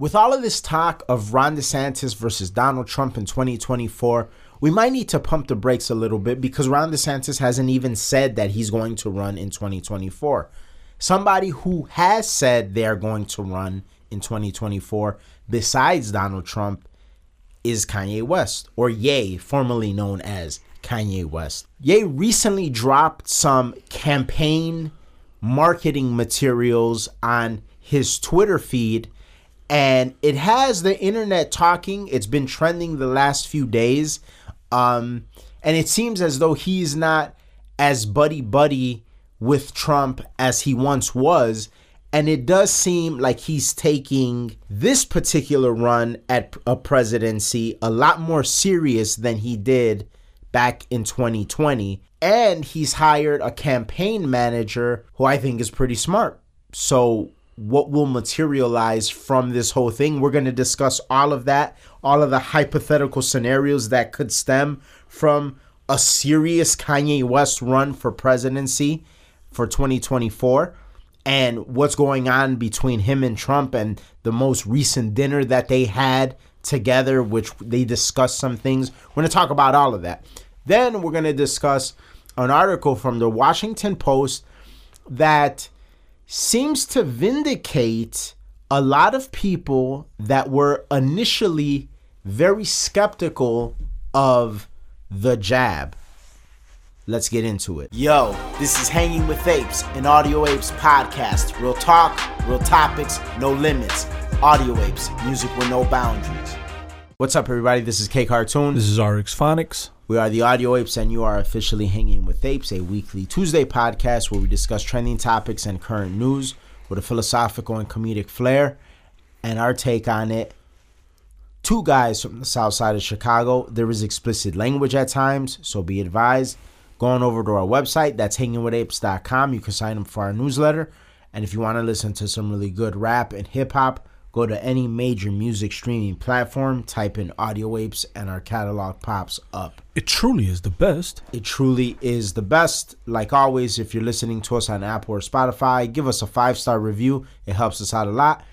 With all of this talk of Ron DeSantis versus Donald Trump in 2024, we might need to pump the brakes a little bit because Ron DeSantis hasn't even said that he's going to run in 2024. Somebody who has said they're going to run in 2024, besides Donald Trump, is Kanye West, or Ye, formerly known as Kanye West. Ye recently dropped some campaign marketing materials on his Twitter feed and it has the internet talking. It's been trending the last few days. Um, and it seems as though he's not as buddy buddy with Trump as he once was. And it does seem like he's taking this particular run at a presidency a lot more serious than he did back in 2020. And he's hired a campaign manager who I think is pretty smart. So what will materialize from this whole thing. We're going to discuss all of that, all of the hypothetical scenarios that could stem from a serious Kanye West run for presidency for 2024 and what's going on between him and Trump and the most recent dinner that they had together, which they discussed some things. We're going to talk about all of that. Then we're going to discuss an article from the Washington Post that seems to vindicate a lot of people that were initially very skeptical of the jab. Let's get into it. Yo, this is Hanging with Apes, an Audio Apes podcast. Real talk, real topics, no limits. Audio Apes, music with no boundaries. What's up, everybody? This is K Cartoon. This is RX Phonics. We are the Audio Apes, and you are officially hanging with Apes, a weekly Tuesday podcast where we discuss trending topics and current news with a philosophical and comedic flair and our take on it. Two guys from the south side of Chicago. There is explicit language at times, so be advised. Going over to our website, that's hangingwithapes.com. You can sign up for our newsletter. And if you want to listen to some really good rap and hip hop, Go to any major music streaming platform, type in Audio Apes, and our catalog pops up. It truly is the best. It truly is the best. Like always, if you're listening to us on Apple or Spotify, give us a five star review. It helps us out a lot.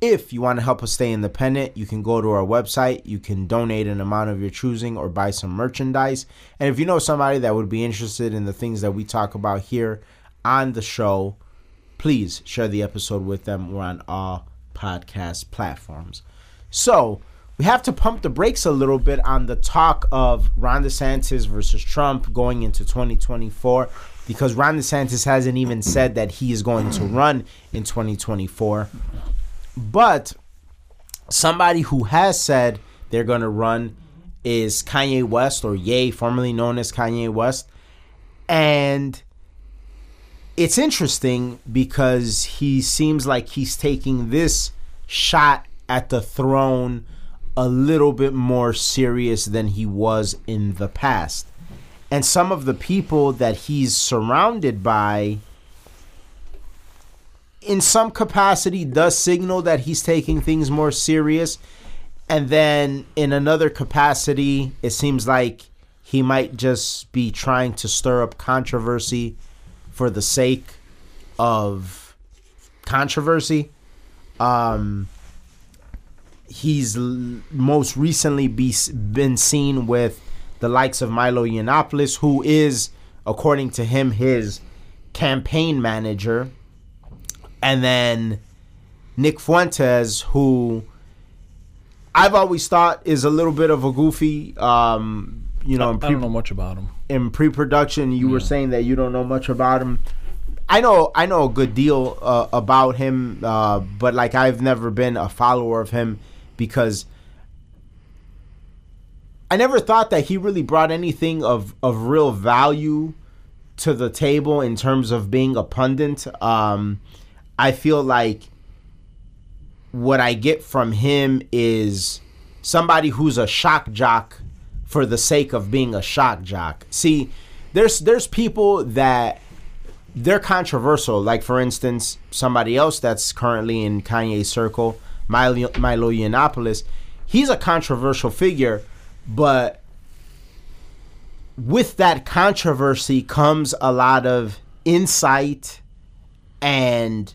If you want to help us stay independent, you can go to our website. You can donate an amount of your choosing or buy some merchandise. And if you know somebody that would be interested in the things that we talk about here on the show, please share the episode with them. We're on all podcast platforms. So we have to pump the brakes a little bit on the talk of Ron DeSantis versus Trump going into 2024 because Ron DeSantis hasn't even said that he is going to run in 2024. But somebody who has said they're going to run is Kanye West or Ye, formerly known as Kanye West. And it's interesting because he seems like he's taking this shot at the throne a little bit more serious than he was in the past. And some of the people that he's surrounded by in some capacity does signal that he's taking things more serious and then in another capacity it seems like he might just be trying to stir up controversy for the sake of controversy. Um, he's l- most recently be, been seen with the likes of Milo Yiannopoulos, who is, according to him, his campaign manager, and then Nick Fuentes, who I've always thought is a little bit of a goofy. Um, you know, I, I don't know much about him in pre-production you yeah. were saying that you don't know much about him i know i know a good deal uh, about him uh, but like i've never been a follower of him because i never thought that he really brought anything of of real value to the table in terms of being a pundit um, i feel like what i get from him is somebody who's a shock jock for the sake of being a shock jock. See, there's there's people that they're controversial. Like for instance, somebody else that's currently in Kanye's circle, Milo, Milo Yiannopoulos, he's a controversial figure, but with that controversy comes a lot of insight and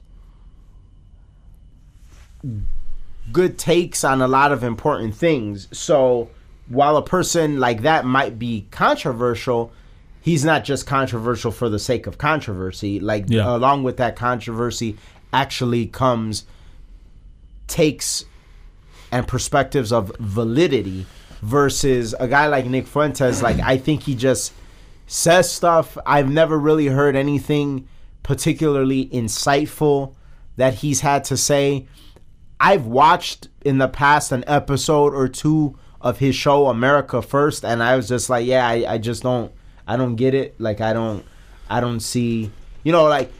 good takes on a lot of important things. So while a person like that might be controversial, he's not just controversial for the sake of controversy. Like Yeah. along with that controversy actually comes takes and perspectives of validity versus a guy like Nick Fuentes. Like I think he just says stuff. I've never really heard anything particularly insightful that he's had to say. I've watched in the past an episode or two of his show America First, and I was just like, yeah, I, I just don't, I don't get it. Like I don't, I don't see, you know, like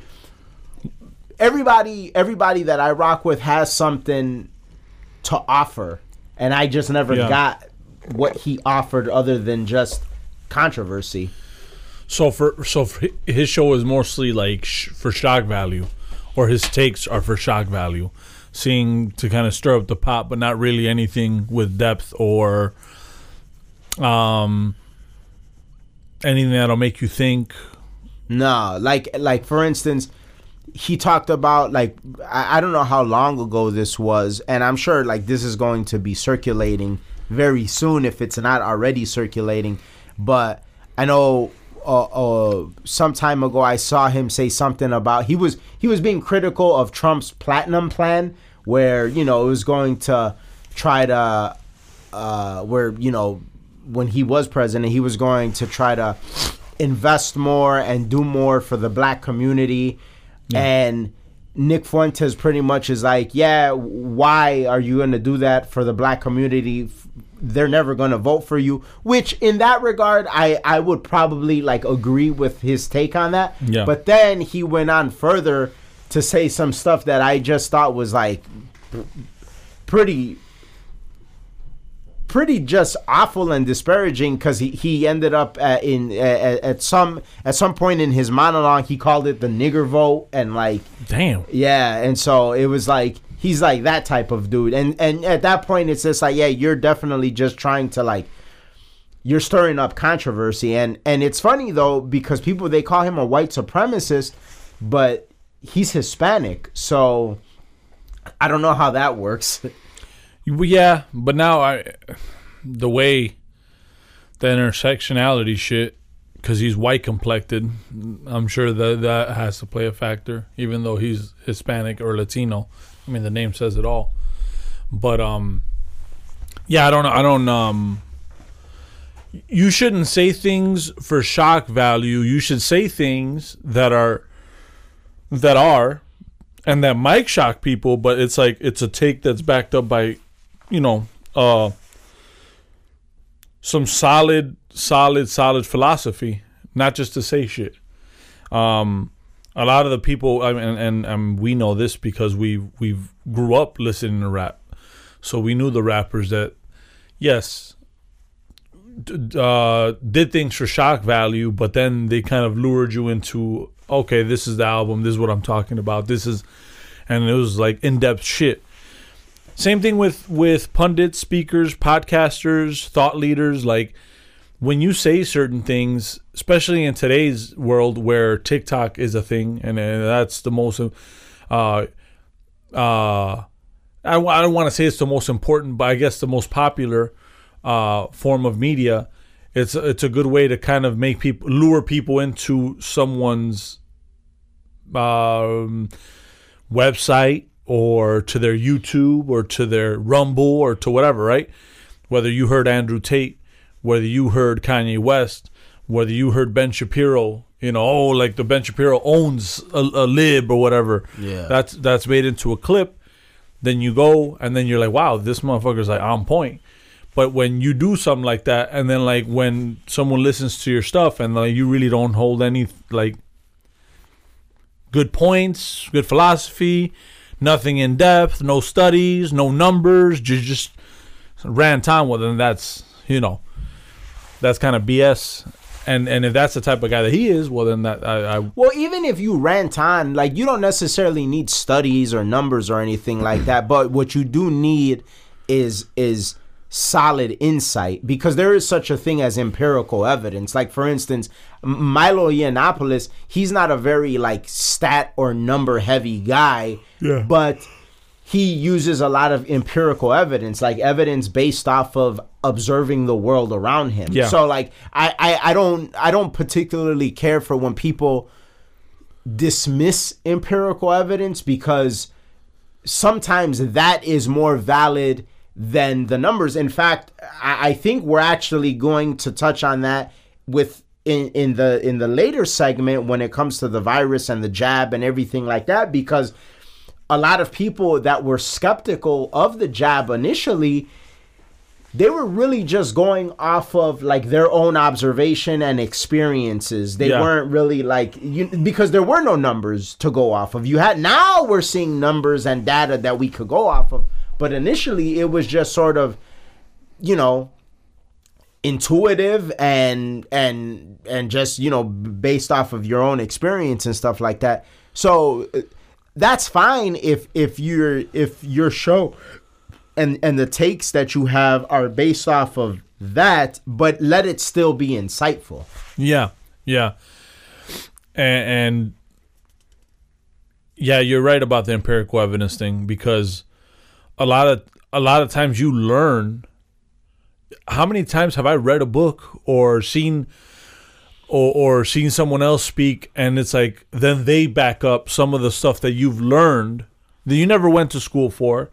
everybody, everybody that I rock with has something to offer, and I just never Yeah. got what he offered other than just controversy. So for so for his show is mostly like sh- for shock value, or his takes are for shock value, seeing to kind of stir up the pot, but not really anything with depth or um anything that'll make you think. No, like like for instance, he talked about like I, I don't know how long ago this was, and I'm sure like this is going to be circulating very soon if it's not already circulating. But I know uh, uh, some time ago I saw him say something about he was he was being critical of Trump's platinum plan, where you know it was going to try to uh, where you know when he was president, he was going to try to invest more and do more for the black community. And Nick Fuentes pretty much is like, yeah, why are you going to do that for the black community? They're never going to vote for you. Which, in that regard, I I would probably like agree with his take on that. Yeah. But then he went on further to say some stuff that I just thought was like pretty pretty just awful and disparaging because he, he ended up at, in at, at some at some point in his monologue he called it the nigger vote and like Damn. yeah and so it was like he's like that type of dude. And and at that point it's just like yeah you're definitely just trying to like you're stirring up controversy. And and it's funny though because people they call him a white supremacist but he's hispanic. So i don't know how that works. Yeah, but now I, the way the intersectionality shit, because he's white complected, I'm sure that that has to play a factor. Even though he's Hispanic or Latino, I mean the name says it all. But um, yeah, I don't know. I don't um. You shouldn't say things for shock value. You should say things that are that are and that might shock people, but it's like it's a take that's backed up by, you know, uh, some solid, solid, solid philosophy, not just to say shit. Um, a lot of the people, I mean, and, and, and we know this because we we grew up listening to rap, so we knew the rappers that, yes, uh, did things for shock value, but then they kind of lured you into, okay, this is the album, this is what I'm talking about, this is, and it was like in depth shit. Same thing with with pundits, speakers, podcasters, thought leaders. Like when you say certain things, especially in today's world where TikTok is a thing, and, uh that's the most, uh, uh, I, I don't want to say it's the most important, but I guess the most popular uh, form of media. It's it's a good way to kind of make people lure people into someone's um, website or to their YouTube or to their Rumble or to whatever, right? Whether you heard Andrew Tate, whether you heard Kanye West, whether you heard Ben Shapiro, you know, oh, like the Ben Shapiro owns a, a lib or whatever. Yeah. That's that's made into a clip. Then you go and then you're like, wow, this motherfucker's like on point. But when you do something like that, and then like when someone listens to your stuff and like you really don't hold any like good points, good philosophy, nothing in depth, no studies, no numbers, just just ran time with, and that's you know, that's kind of BS. And and if that's the type of guy that he is, well then that I, I Well, even if you rant on, like you don't necessarily need studies or numbers or anything like that, but what you do need is is solid insight because there is such a thing as empirical evidence. Like for instance, Milo Yiannopoulos, he's not a very like stat or number heavy guy, Yeah. but he uses a lot of empirical evidence, like evidence based off of observing the world around him. Yeah. So like I, I, I don't I don't particularly care for when people dismiss empirical evidence because sometimes that is more valid than the numbers. In fact, I, I think we're actually going to touch on that with in, in the in the later segment when it comes to the virus and the jab and everything like that because a lot of people that were skeptical of the jab initially they were really just going off of like their own observation and experiences. They Yeah. weren't really like you because there were no numbers to go off of. You had now we're seeing numbers and data that we could go off of, but initially it was just sort of you know intuitive and and and just you know based off of your own experience and stuff like that. So uh, that's fine if if you're if your show and and the takes that you have are based off of that, but let it still be insightful. Yeah, yeah, and, and yeah, you're right about the empirical evidence thing because a lot of a lot of times you learn. How many times have I read a book or seen or, or seen someone else speak, and it's like then they back up some of the stuff that you've learned that you never went to school for,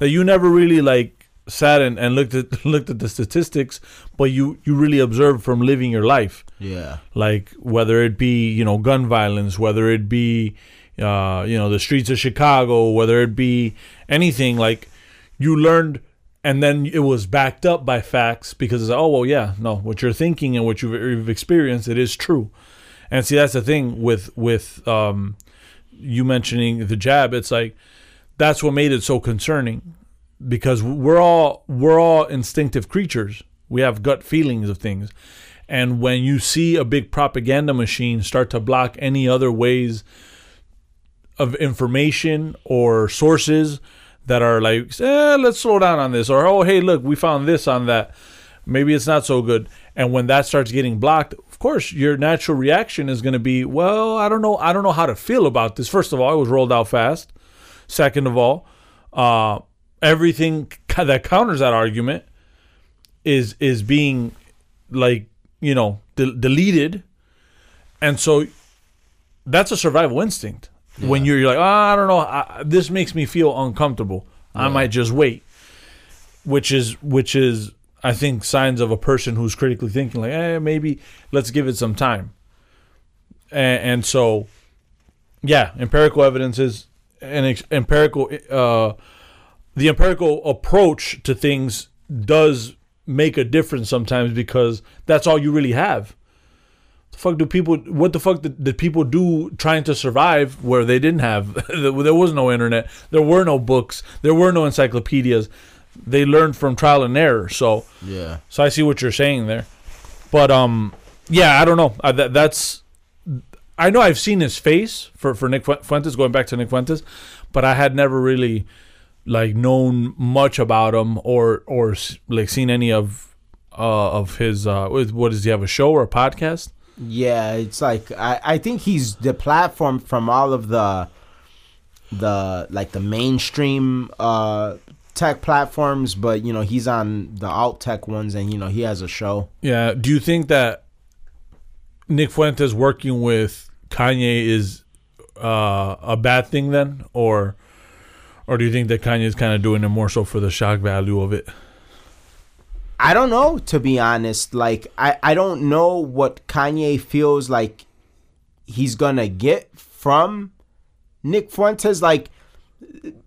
that you never really like sat and, and looked at looked at the statistics, but you you really observed from living your life Yeah. like whether it be you know gun violence whether it be uh, you know the streets of chicago whether it be anything like you learned and then it was backed up by facts because it's like, oh well yeah no what you're thinking and what you've, you've experienced it is true and see that's the thing with with um, you mentioning the jab it's like that's what made it so concerning because we're all we're all instinctive creatures we have gut feelings of things and when you see a big propaganda machine start to block any other ways of information or sources that are like, eh, let's slow down on this, or oh, hey, look, we found this on that. Maybe it's not so good. And when that starts getting blocked, of course, your natural reaction is going to be, well, I don't know, I don't know how to feel about this. First of all, it was rolled out fast. Second of all, uh, everything that counters that argument is is being like you know de- deleted. And so that's a survival instinct. When you're, you're like oh, i don't know I, this makes me feel uncomfortable. I might just wait. Which is which is i think signs of a person who's critically thinking like eh, maybe let's give it some time. And, and so yeah empirical evidence is an ex- empirical uh the empirical approach to things does make a difference sometimes because that's all you really have. The fuck do people? What the fuck did, did people do trying to survive where they didn't have? there was no internet. There were no books. There were no encyclopedias. They learned from trial and error. So, Yeah. so I see what you're saying there. But um, yeah, I don't know. I, that, that's I know I've seen his face for for Nick Fuentes. Going back to Nick Fuentes, but I had never really like known much about him or or like seen any of uh of his uh what does he have a show or a podcast? Yeah, it's like I, I think he's the platform from all of the the like the mainstream uh tech platforms, but you know, he's on the alt tech ones and you know, he has a show. Yeah. Do you think that Nick Fuentes working with Kanye is uh, a bad thing then, or or do you think that Kanye is kind of doing it more so for the shock value of it? I don't know, to be honest. Like I, I don't know what Kanye feels like he's gonna get from Nick Fuentes. Like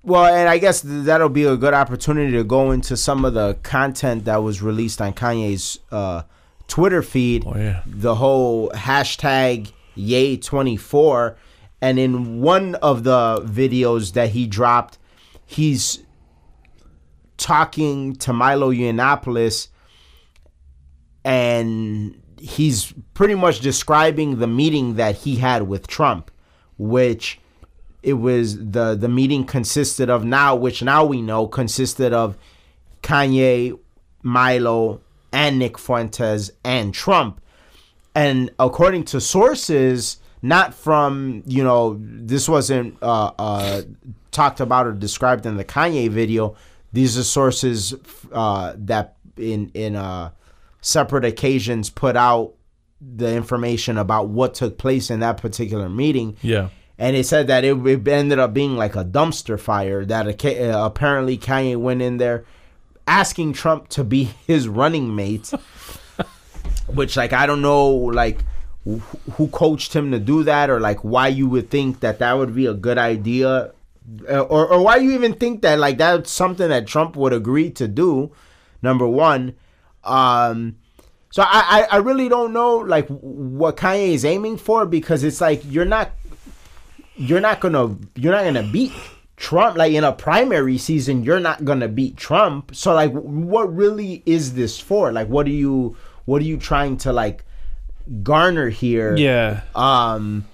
well, and I guess that'll be a good opportunity to go into some of the content that was released on Kanye's uh, Twitter feed. Oh yeah. The whole hashtag YE24. And in one of the videos that he dropped, he's talking to Milo Yiannopoulos and he's pretty much describing the meeting that he had with Trump, which it was the the meeting consisted of now, which now we know consisted of Kanye, Milo, and Nick Fuentes and Trump. And according to sources not from you know this wasn't uh, uh, talked about or described in the Kanye video. These are sources uh, that in in uh, separate occasions put out the information about what took place in that particular meeting. Yeah. And it said that it, it ended up being like a dumpster fire. That a, apparently Kanye went in there asking Trump to be his running mate, which like I don't know like wh- who coached him to do that or like why you would think that that would be a good idea uh, or or why you even think that like that's something that Trump would agree to do. Number one, um, so I, I I really don't know like what Kanye is aiming for because it's like you're not you're not gonna you're not gonna beat Trump. Like in a primary season you're not gonna beat Trump. So like what really is this for? Like what are you what are you trying to like garner here? Yeah. um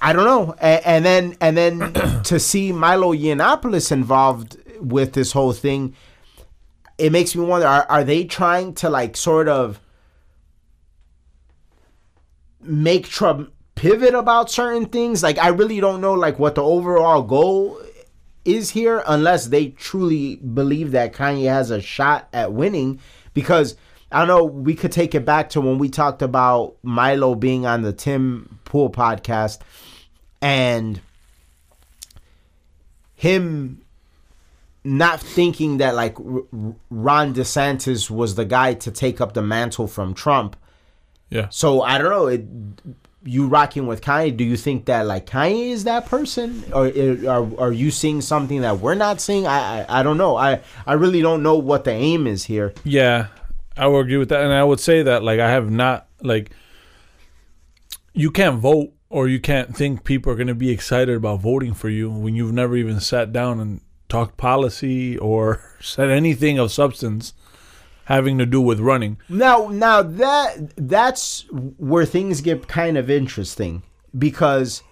I don't know. And, and then and then to see Milo Yiannopoulos involved with this whole thing it makes me wonder are, are they trying to like sort of make Trump pivot about certain things? Like I really don't know like what the overall goal is here unless they truly believe that Kanye has a shot at winning because I know we could take it back to when we talked about Milo being on the Tim Pool podcast and him not thinking that like Ron DeSantis was the guy to take up the mantle from Trump. Yeah. So I don't know. It, you rocking with Kanye? Do you think that like Kanye is that person, or are are you seeing something that we're not seeing? I I, I don't know. I I really don't know what the aim is here. Yeah, I would agree with that, and I would say that like I have not like you can't vote or you can't think people are going to be excited about voting for you when you've never even sat down and talked policy or said anything of substance having to do with running. Now, now that that's where things get kind of interesting because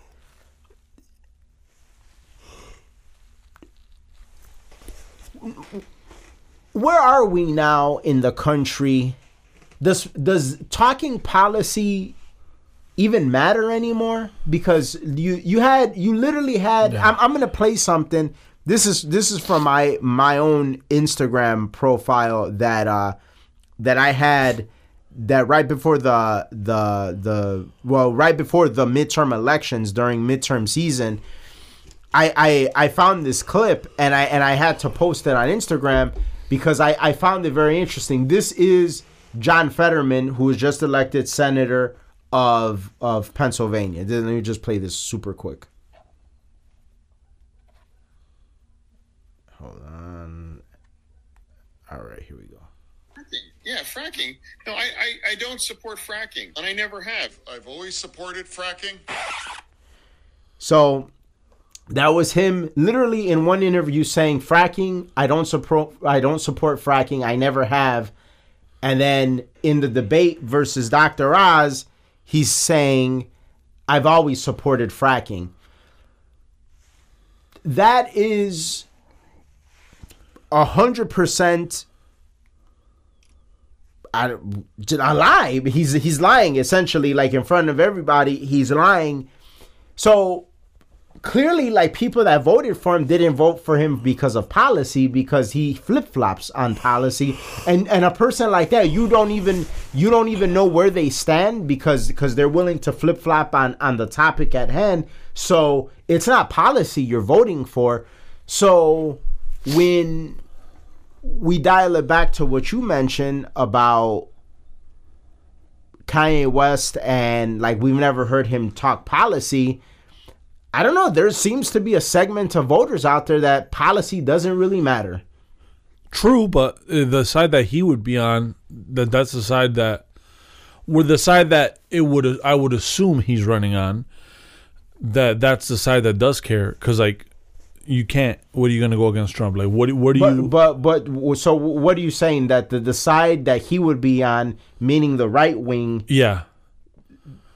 where are we now in the country? Does does talking policy even matter anymore? Because you you had you literally had. I'm, I'm gonna play something. This is this is from my my own Instagram profile that uh that I had that right before the the the well right before the midterm elections during midterm season. I, I I found this clip and I and I had to post it on Instagram because I, I found it very interesting. This is John Fetterman, who was just elected senator of of Pennsylvania. Let me just play this super quick. Hold on. All right, here we go. Fracking. Yeah, fracking. No, I, I, I don't support fracking, and I never have. I've always supported fracking. So that was him literally in one interview saying fracking, I don't support I don't support fracking, I never have. And then in the debate versus Dr. Oz, he's saying I've always supported fracking. That is hundred percent I, a lie. He's he's lying essentially, like in front of everybody. He's lying. So clearly, like people that voted for him didn't vote for him because of policy, because he flip flops on policy. And and a person like that, you don't even you don't even know where they stand because because they're willing to flip flop on on the topic at hand. So it's not policy you're voting for. So when we dial it back to what you mentioned about Kanye West and like we've never heard him talk policy. I don't know. There seems to be a segment of voters out there that policy doesn't really matter. True, but uh, the side that he would be on, that that's the side that, with the side that it would, I would assume he's running on. That that's the side that does care, because like, you can't. What are you gonna go against Trump? Like, what? What do you? But but but so what are you saying that the, the side that he would be on, meaning the right wing, yeah,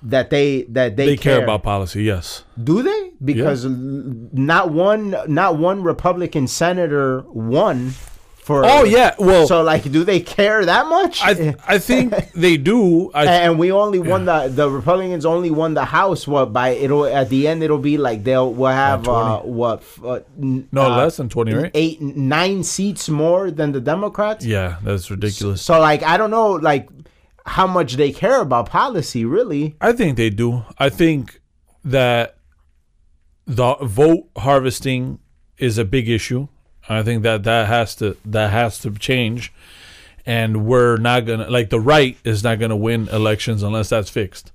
that they that they, they care. about policy. Yes. Do they? Because l- not one not one Republican senator won For Oh yeah, well, So like, do they care that much? I I think they do. I and we only won the the Republicans only won the House. What by it'll at the end it'll be like they'll will have uh, what uh, no uh, less than twenty, right? eight nine seats more than the Democrats. Yeah, that's ridiculous. So like I don't know like how much they care about policy really. I think they do. I think that the vote harvesting is a big issue. I think that that has to that has to change, and we're not gonna like the right is not gonna win elections unless that's fixed.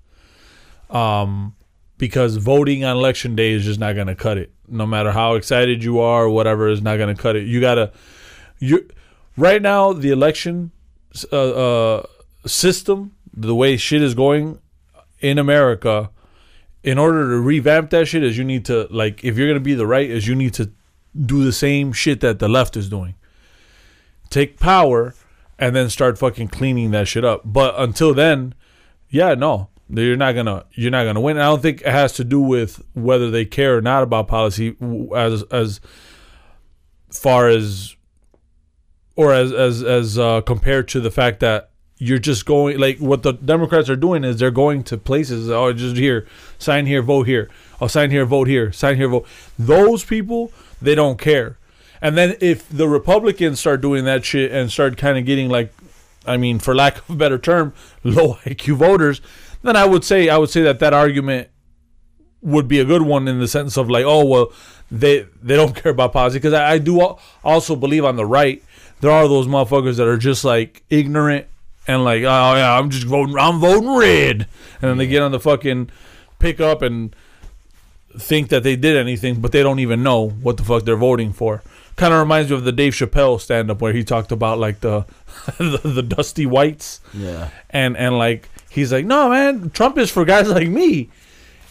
Um, because voting on election day is just not gonna cut it. No matter how excited you are, whatever is not gonna cut it. You gotta you right now the election uh, uh, system, the way shit is going in America, in order to revamp that shit, is you need to like if you're gonna be the right, is you need to do the same shit that the left is doing. Take power and then start fucking cleaning that shit up. But until then, yeah, no, you're not gonna you're not gonna win. I don't think it has to do with whether they care or not about policy, as as far as or as as as uh, compared to the fact that you're just going like what the Democrats are doing is they're going to places. Oh, just here, sign here, vote here. Oh, sign here, vote here. Sign here, vote. Those people they don't care. And then if the Republicans start doing that shit and start kind of getting like, I mean, for lack of a better term, low IQ voters, then I would say I would say that that argument would be a good one in the sense of like, oh well, they they don't care about policy. Because I, I do also believe on the right there are those motherfuckers that are just like ignorant and like, oh yeah, I'm just voting, I'm voting red, and then they get on the fucking pickup and think that they did anything, but they don't even know what the fuck they're voting for. Kind of reminds me of the Dave Chappelle stand up where he talked about like the the, the dusty whites Yeah. and and like he's like, no man, Trump is for guys like me.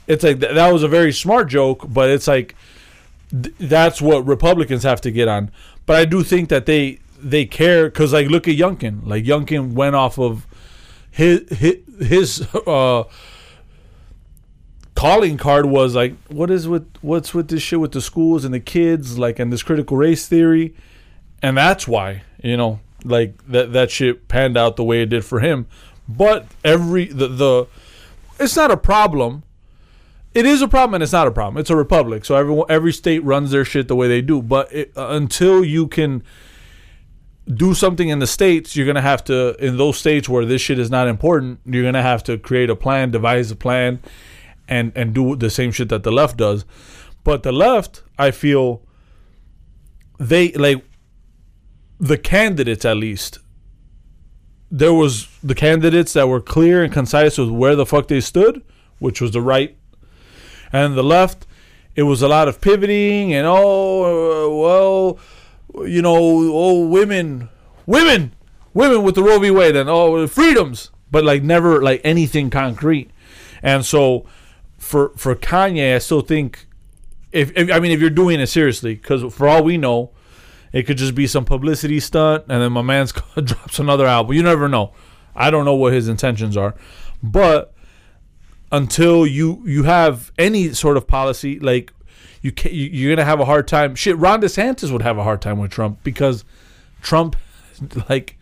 It's like th- that was a very smart joke, but it's like th- that's what Republicans have to get on. But I do think that they they care because like look at Youngkin, like Youngkin went off of his his, his uh calling card was like what is with what's with this shit with the schools and the kids like and this critical race theory? And that's why you know like that that shit panned out the way it did for him. But every the the it's not a problem. It is a problem and it's not a problem. It's a republic. So everyone every state runs their shit the way they do. But it, uh, until you can do something in the states you're gonna have to in those states where this shit is not important you're gonna have to create a plan devise a plan and and do the same shit that the left does. But the left i feel they like the candidates at least there was the candidates that were clear and concise with where the fuck they stood which was the right and the left it was a lot of pivoting and oh uh, well you know oh women women women with the roe v. Wade and oh freedoms but like never like anything concrete. And so for for kanye i still think if, if i mean if you're doing it seriously because for all we know it could just be some publicity stunt, and then my man's drops another album. You never know. I don't know what his intentions are, but until you you have any sort of policy, like you can, you're gonna have a hard time. Shit, Ron DeSantis would have a hard time with Trump because Trump, like,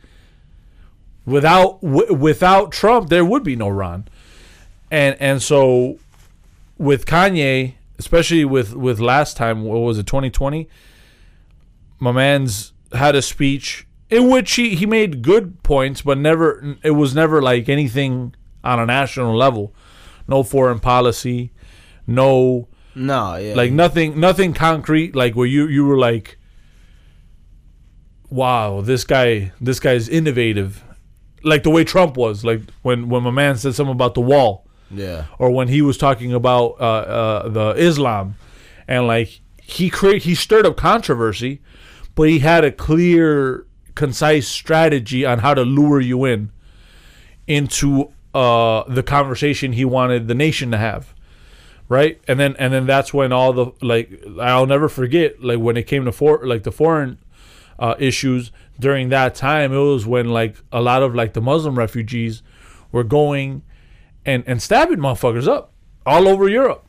without w- without Trump, there would be no Ron, and and so with Kanye, especially with with last time, what was it, 2020? my man's had a speech in which he, he made good points, but never it was never like anything on a national level. No foreign policy, no No, yeah. like nothing nothing concrete like where you you were like wow, this guy this guy's innovative. Like the way Trump was, like when when my man said something about the wall yeah. or when he was talking about uh, uh, the Islam, and like he create he stirred up controversy, but he had a clear, concise strategy on how to lure you in into uh, the conversation he wanted the nation to have, right? And then and then that's when all the like I'll never forget like when it came to for like the foreign uh, issues during that time it was when like a lot of like the Muslim refugees were going and and stabbing motherfuckers up all over Europe,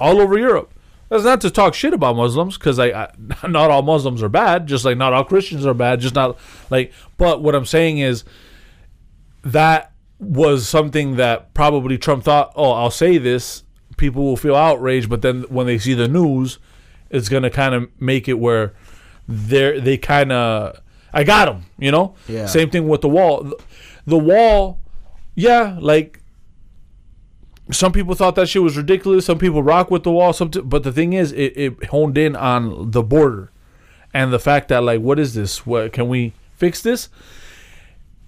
all over Europe. That's not to talk shit about Muslims because I, I not all Muslims are bad, just like not all Christians are bad, just not like. But what I'm saying is that was something that probably Trump thought, oh, I'll say this, people will feel outraged, but then when they see the news, it's gonna kind of make it where they're they kind of I got them, you know. Yeah. Same thing with the wall. The wall, yeah, like some people thought that shit was ridiculous. Some people rock with the wall. Some, t- but the thing is, it, it honed in on the border and the fact that like, what is this? What can we fix this?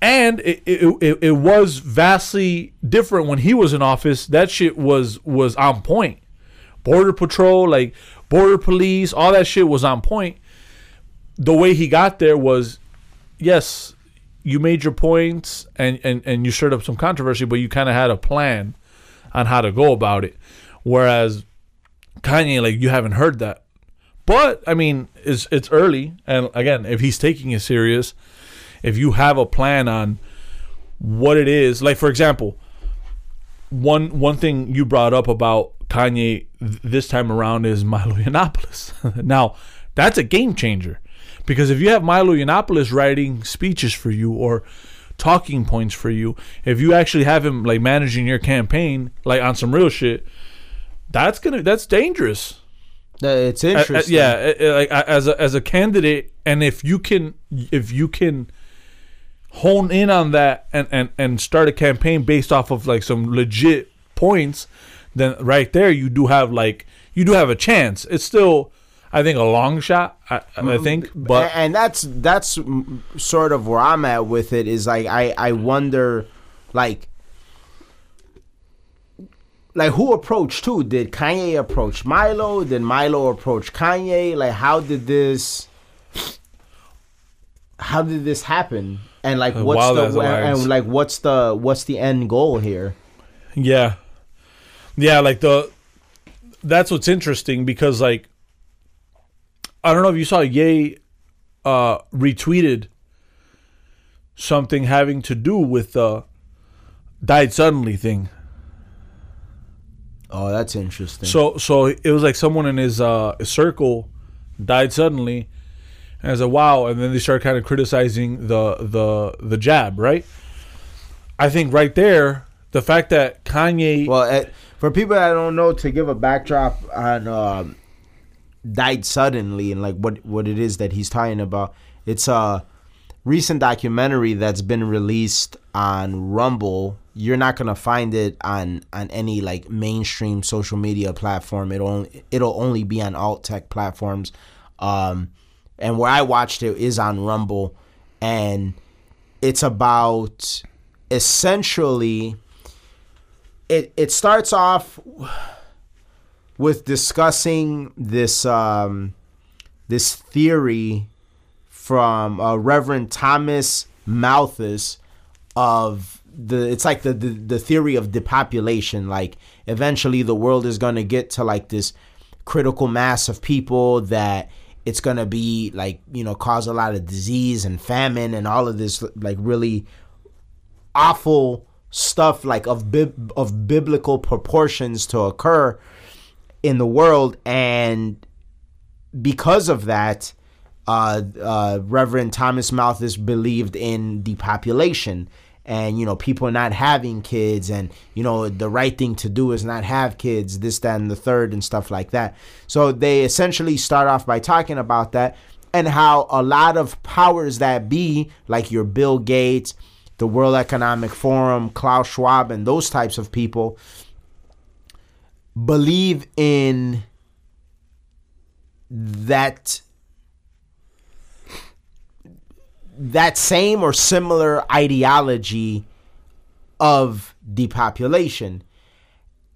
And it, it, it, it was vastly different when he was in office. That shit was was on point. Border patrol, like border police, all that shit was on point. The way he got there was, yes, you made your points and and and you stirred up some controversy, but you kind of had a plan on how to go about it. Whereas Kanye, like you haven't heard that. But I mean, it's it's early, and again, if he's taking it serious, if you have a plan on what it is, like for example, one one thing you brought up about Kanye th- this time around is Milo Yiannopoulos. now, that's a game changer because if you have Milo Yiannopoulos writing speeches for you or talking points for you, if you actually have him like managing your campaign like on some real shit, that's gonna that's dangerous. It's Uh, uh, interesting. yeah, uh, like as a as a candidate, and if you can if you can hone in on that and and and start a campaign based off of like some legit points, then right there you do have like you do have a chance. It's still, I think, a long shot. I, I think, but and that's that's sort of where I'm at with it. Is like I I wonder, like, like who approached who? Did Kanye approach Milo? Did Milo approach Kanye? Like, how did this? How did this happen? And like, Uh, what's wild the and like what's the what's the end goal here? Yeah. Yeah, like the that's what's interesting because like I don't know if you saw Ye uh retweeted something having to do with the died suddenly thing. Oh, that's interesting. So so it was like someone in his uh circle died suddenly and I was like, wow, and then they started kind of criticizing the the the jab, right? I think right there, the fact that Kanye Well, uh, for people that don't know, to give a backdrop on um, died suddenly and like what what it is that he's talking about, it's a recent documentary that's been released on Rumble. You're not gonna find it on on any like mainstream social media platform. It'll only, it'll only be on alt tech platforms. Um, and where I watched it is on Rumble, and it's about essentially it it starts off with discussing this um, this theory from uh, Reverend Thomas Malthus of the it's like the, the the theory of depopulation like eventually the world is going to get to like this critical mass of people that it's going to be like you know cause a lot of disease and famine and all of this like really awful stuff like of bib- of biblical proportions to occur in the world and because of that uh, uh, Reverend Thomas Malthus believed in depopulation and you know people not having kids and you know the right thing to do is not have kids this that and the third and stuff like that. So they essentially start off by talking about that and how a lot of powers that be like your Bill Gates the World Economic Forum Klaus Schwab and those types of people believe in that that same or similar ideology of depopulation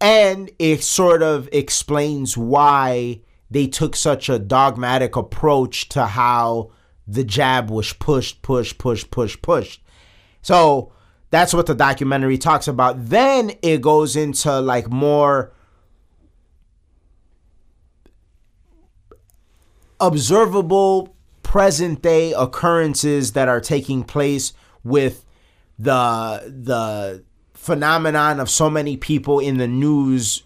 and it sort of explains why they took such a dogmatic approach to how the jab was pushed pushed pushed pushed pushed. So that's what the documentary talks about. Then it goes into like more observable present day occurrences that are taking place with the the phenomenon of so many people in the news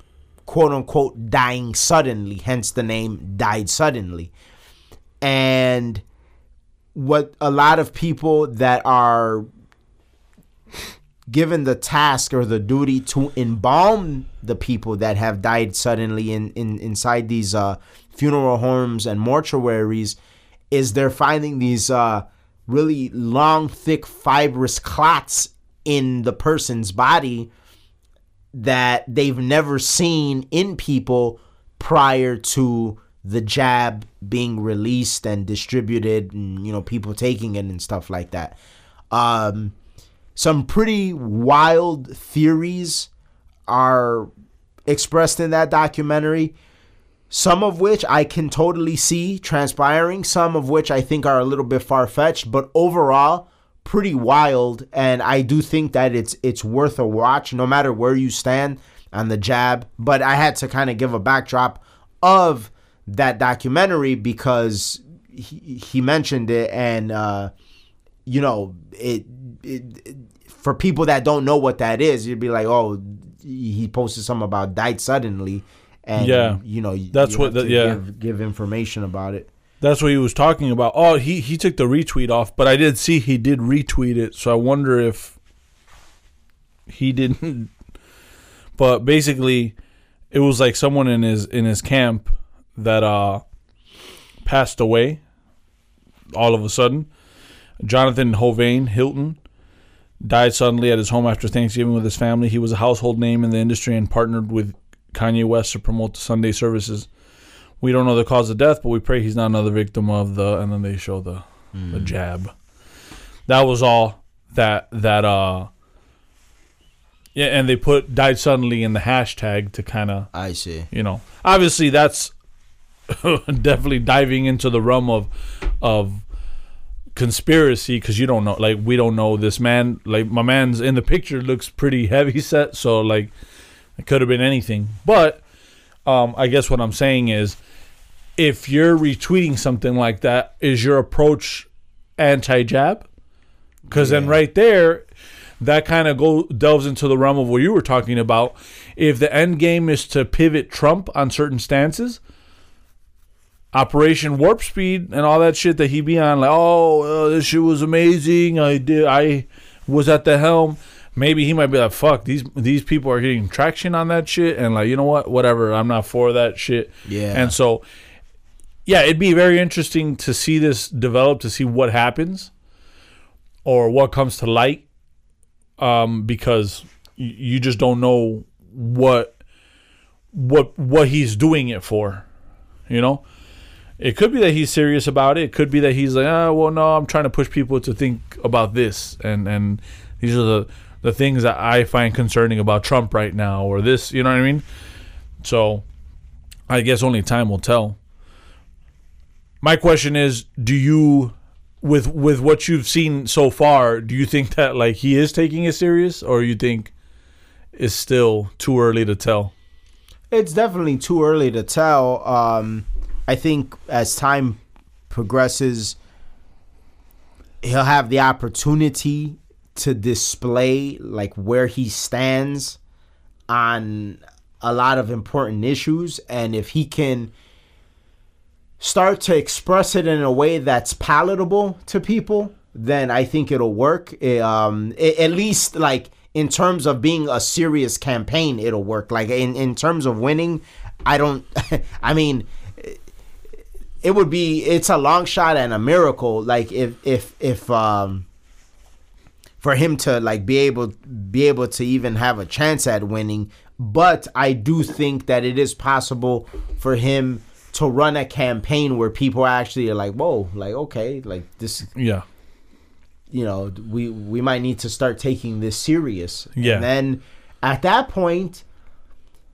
quote unquote dying suddenly, hence the name died suddenly. And what a lot of people that are given the task or the duty to embalm the people that have died suddenly in, in inside these uh, funeral homes and mortuaries is they're finding these uh, really long, thick, fibrous clots in the person's body that they've never seen in people prior to the jab being released and distributed and you know people taking it and stuff like that. Um some pretty wild theories are expressed in that documentary some of which I can totally see transpiring, some of which I think are a little bit far fetched, but overall pretty wild. And I do think that it's it's worth a watch, no matter where you stand on the jab. But I had to kind of give a backdrop of that documentary because he, he mentioned it, and uh, you know it, it, it. For people that don't know what that is, you'd be like, "Oh, he posted something about died suddenly." And Yeah. you know That's you what the- yeah. give, give information about it. That's what he was talking about. Oh, he he took the retweet off, but I did see he did retweet it, so I wonder if he didn't. But basically, it was like someone in his in his camp that uh passed away all of a sudden. Jonathan Hovain Hilton died suddenly at his home after Thanksgiving with his family. He was a household name in the industry and partnered with Kanye West to promote the Sunday services. We don't know the cause of death, but we pray he's not another victim of the. And then they show the the jab. That was all that that uh. Yeah, and they put died suddenly in the hashtag to kind of I see. you know obviously that's definitely diving into the realm of of conspiracy because you don't know like we don't know this man like my man's in the picture looks pretty heavy set so like it could have been anything but um i guess what i'm saying is if you're retweeting something like that is your approach anti-jab because then right there that kind of go delves into the realm of what you were talking about if the end game is to pivot trump on certain stances Operation Warp Speed and all that shit that he be on, like, oh, uh, this shit was amazing. I did, I was at the helm. Maybe he might be like, fuck, these these people are getting traction on that shit, and like, you know what, whatever, I'm not for that shit. Yeah. And so, yeah, it'd be very interesting to see this develop, to see what happens, or what comes to light, um, because y- you just don't know what what what he's doing it for, you know. It could be that he's serious about it. It could be that he's like, oh, well, no, I'm trying to push people to think about this, and and these are the the things that I find concerning about Trump right now, or this, you know what I mean? So, I guess only time will tell. My question is, do you, with with what you've seen so far, do you think that like he is taking it serious, or you think it's still too early to tell? It's definitely too early to tell. Um, I think as time progresses, he'll have the opportunity to display like where he stands on a lot of important issues, and if he can start to express it in a way that's palatable to people, then I think it'll work. It, um, a- at least like in terms of being a serious campaign, it'll work. Like in in terms of winning, I don't. I mean, it would be it's a long shot and a miracle. Like if if if um for him to like be able be able to even have a chance at winning. But I do think that it is possible for him to run a campaign where people actually are like, whoa, like okay, like this, Yeah, you know, we we might need to start taking this serious. Yeah. And then at that point,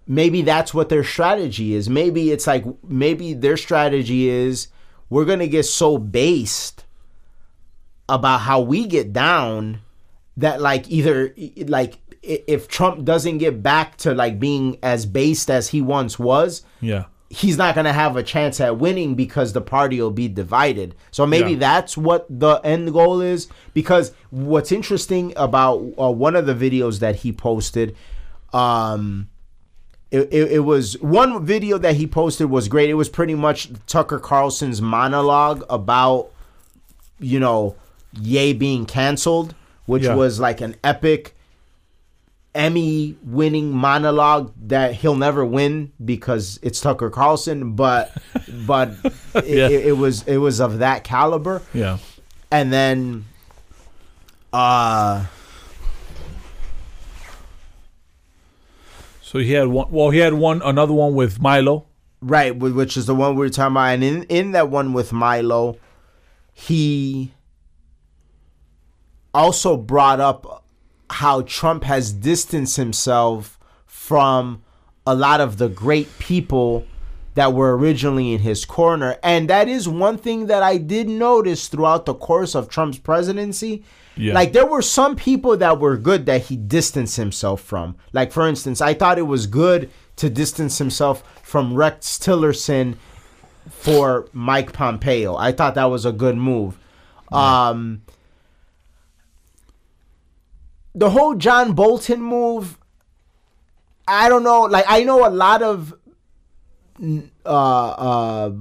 maybe that's what their strategy is. Maybe it's like maybe their strategy is we're gonna get so based about how we get down that like either like if Trump doesn't get back to like being as based as he once was, yeah, he's not to have a chance at winning because the party will be divided. So maybe Yeah. that's what the end goal is. Because what's interesting about uh, one of the videos that he posted, um, it, it, it was one video that he posted was great. It was pretty much Tucker Carlson's monologue about you know Ye being canceled, which Yeah. was like an epic Emmy winning monologue that he'll never win because it's Tucker Carlson, but but it, Yeah. it, it was it was of that caliber. Yeah. And then uh So he had one. Well, he had one. Another one with Milo. Right, which is the one we were talking about, and in in that one with Milo, he also brought up how Trump has distanced himself from a lot of the great people that were originally in his corner, and that is one thing that I did notice throughout the course of Trump's presidency. Yeah. Like there were some people that were good that he distanced himself from. Like for instance, I thought it was good to distance himself from Rex Tillerson for Mike Pompeo. I thought that was a good move. Um the whole John Bolton move I don't know, like I know a lot of uh uh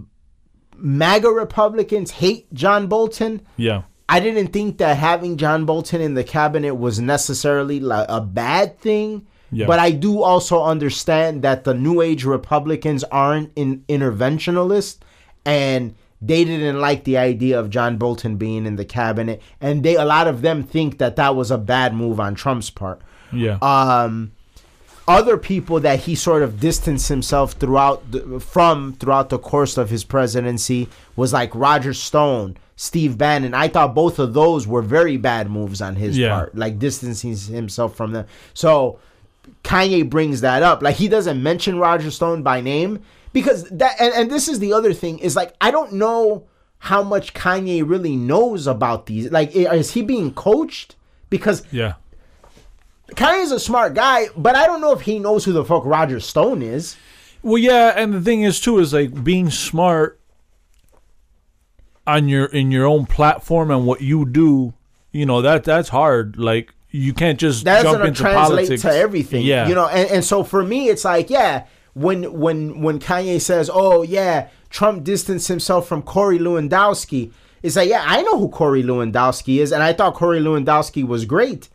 MAGA Republicans hate John Bolton. Yeah. I didn't think that having John Bolton in the cabinet was necessarily like a bad thing. Yeah. But I do also understand that the New Age Republicans aren't in interventionalists and they didn't like the idea of John Bolton being in the cabinet and they a lot of them think that that was a bad move on Trump's part Yeah. um, other people that he sort of distanced himself throughout the, from throughout the course of his presidency was like Roger Stone, Steve Bannon. I thought both of those were very bad moves on his Yeah. part, like distancing himself from them. So Kanye brings that up. Like he doesn't mention Roger Stone by name because that and, and this is the other thing is like I don't know how much Kanye really knows about these. Like is he being coached? Because yeah. Kanye's a smart guy, but I don't know if he knows who the fuck Roger Stone is. Well, yeah, and the thing is too is like being smart on your in your own platform and what you do. You know that that's hard. Like you can't just That's jump gonna into translate politics to everything. Yeah, You know, and, and so for me it's like, yeah, when when when Kanye says, Oh yeah, Trump distanced himself from Corey Lewandowski, it's like, yeah, I know who Corey Lewandowski is, and I thought Corey Lewandowski was great.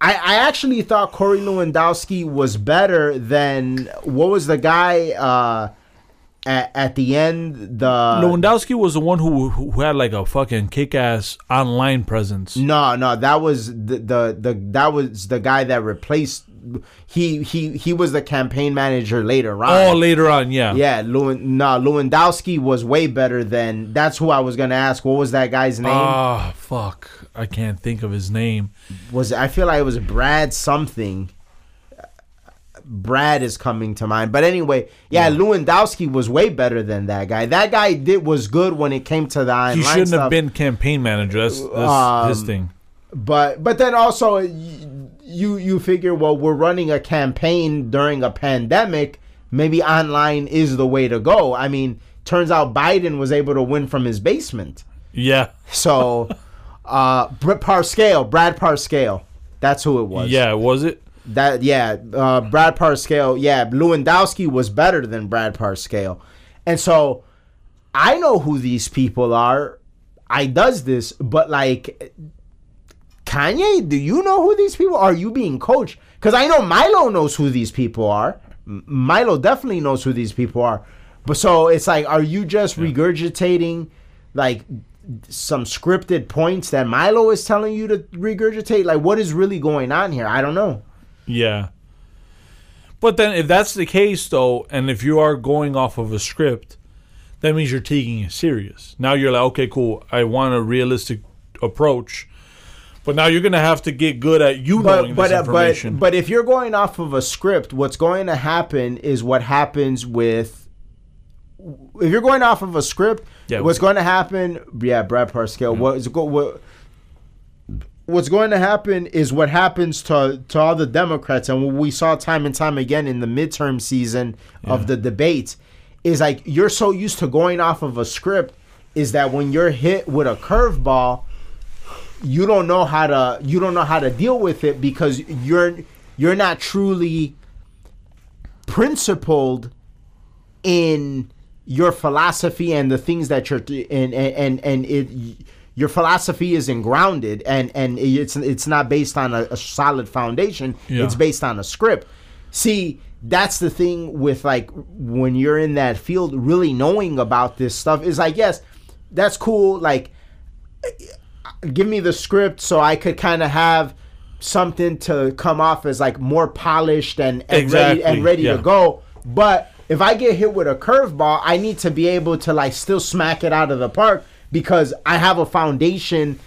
I, I actually thought Corey Lewandowski was better than what was the guy uh at, at the end the Lewandowski was the one who who had like a fucking kick ass online presence. No, no, that was the, the the that was the guy that replaced. He he he was the campaign manager later on. Oh, later on, yeah, yeah, Lewin, no, Lewandowski was way better than. That's who I was gonna ask. What was that guy's name? Ah, fuck, I can't think of his name. was I feel like it was Brad something. Brad is coming to mind, but anyway, yeah, Lewandowski was way better than that guy. That guy did was good when it came to the He shouldn't stuff. have been campaign manager. That's, that's Um, his thing. but but then also you you figure well we're running a campaign during a pandemic. Maybe online is the way to go. I mean turns out biden was able to win from his basement. Yeah, so uh parscale brad parscale. That's who it was. Yeah, was it? that yeah uh brad parscale yeah lewandowski was better than brad parscale. And so i know who these people are. I does this but like Kanye, do you know who these people are? Are you being coached? Because I know Milo knows who these people are. M- Milo definitely knows who these people are. But so it's like, are you just regurgitating like some scripted points that Milo is telling you to regurgitate? Like, what is really going on here? I don't know. Yeah. But then, if that's the case, though, and if you are going off of a script, that means you're taking it serious. Now you're like, okay, cool. I want a realistic approach, but now you're gonna have to get good at you knowing But but this uh, information. but but if you're going off of a script, what's going to happen is what happens with. If you're going off of a script, Yeah. what's going to happen? Yeah, Brad Parscale. What is go what? What's going to happen is what happens to to all the Democrats, and what we saw time and time again in the midterm season of the debates, is like you're so used to going off of a script, is that when you're hit with a curveball, you don't know how to you don't know how to deal with it because you're you're not truly principled in your philosophy and the things that you're and and and it your philosophy isn't grounded and and it's it's not based on a, a solid foundation. Yeah. it's based on a script. See that's the thing with like when you're in that field really knowing about this stuff is like yes that's cool. Like give me the script so I could kind of have something to come off as like more polished and, and ready Exactly, and ready yeah. to go. But if I get hit with a curveball, I need to be able to like still smack it out of the park because I have a foundation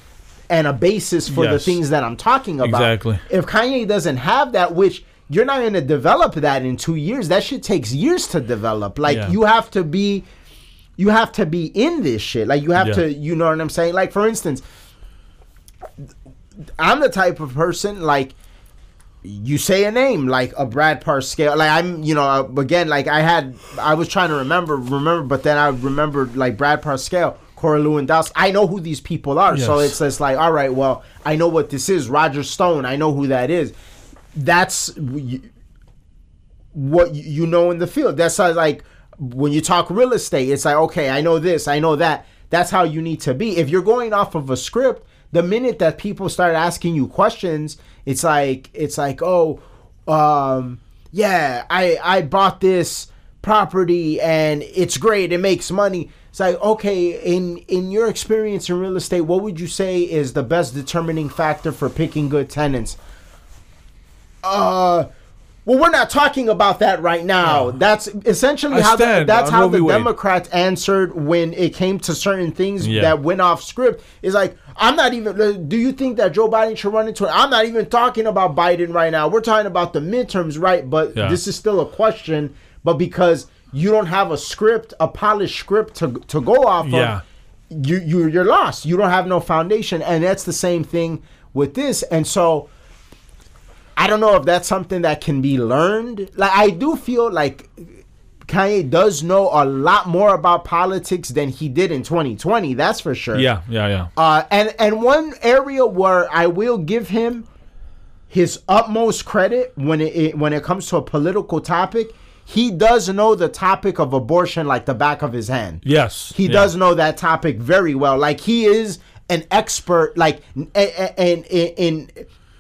and a basis for the things that I'm talking about. Exactly. If Kanye doesn't have that, which you're not going to develop that in two years, that shit takes years to develop. Like Yeah. you have to be, you have to be in this shit. Like you have Yeah. to, you know what I'm saying? Like for instance, I'm the type of person like you say a name like a Brad Parscale. Like I'm, you know, uh, again, like I had, I was trying to remember, remember, but then I remembered like Brad Parscale, Corey Lewandowski. I know who these people are, so Yes. it's just like, all right, well, I know what this is. Roger Stone, I know who that is. That's what you know in the field. That's how, like when you talk real estate, it's like, okay, I know this, I know that. That's how you need to be. If you're going off of a script, the minute that people start asking you questions, it's like it's like, oh, um, yeah, I I bought this property and it's great, it makes money. It's like, okay, in in your experience in real estate, what would you say is the best determining factor for picking good tenants? Uh well, we're not talking about that right now. That's essentially I how the, that's how the Wade. Democrats answered when it came to certain things Yeah. that went off script. Is like I'm not even. Uh, do you think that Joe Biden should run into it? I'm not even talking about Biden right now. We're talking about the midterms, right? But Yeah. this is still a question. But because you don't have a script, a polished script to to go off Yeah. of, you you you're lost. You don't have no foundation, and that's the same thing with this. And so. I don't know if that's something that can be learned. Like I do feel like Kanye does know a lot more about politics than he did in 2020. That's for sure. Yeah, yeah, yeah. Uh, and and one area where I will give him his utmost credit when it, it when it comes to a political topic, he does know the topic of abortion like the back of his hand. Yes. He yeah. does know that topic very well. Like he is an expert. Like and in in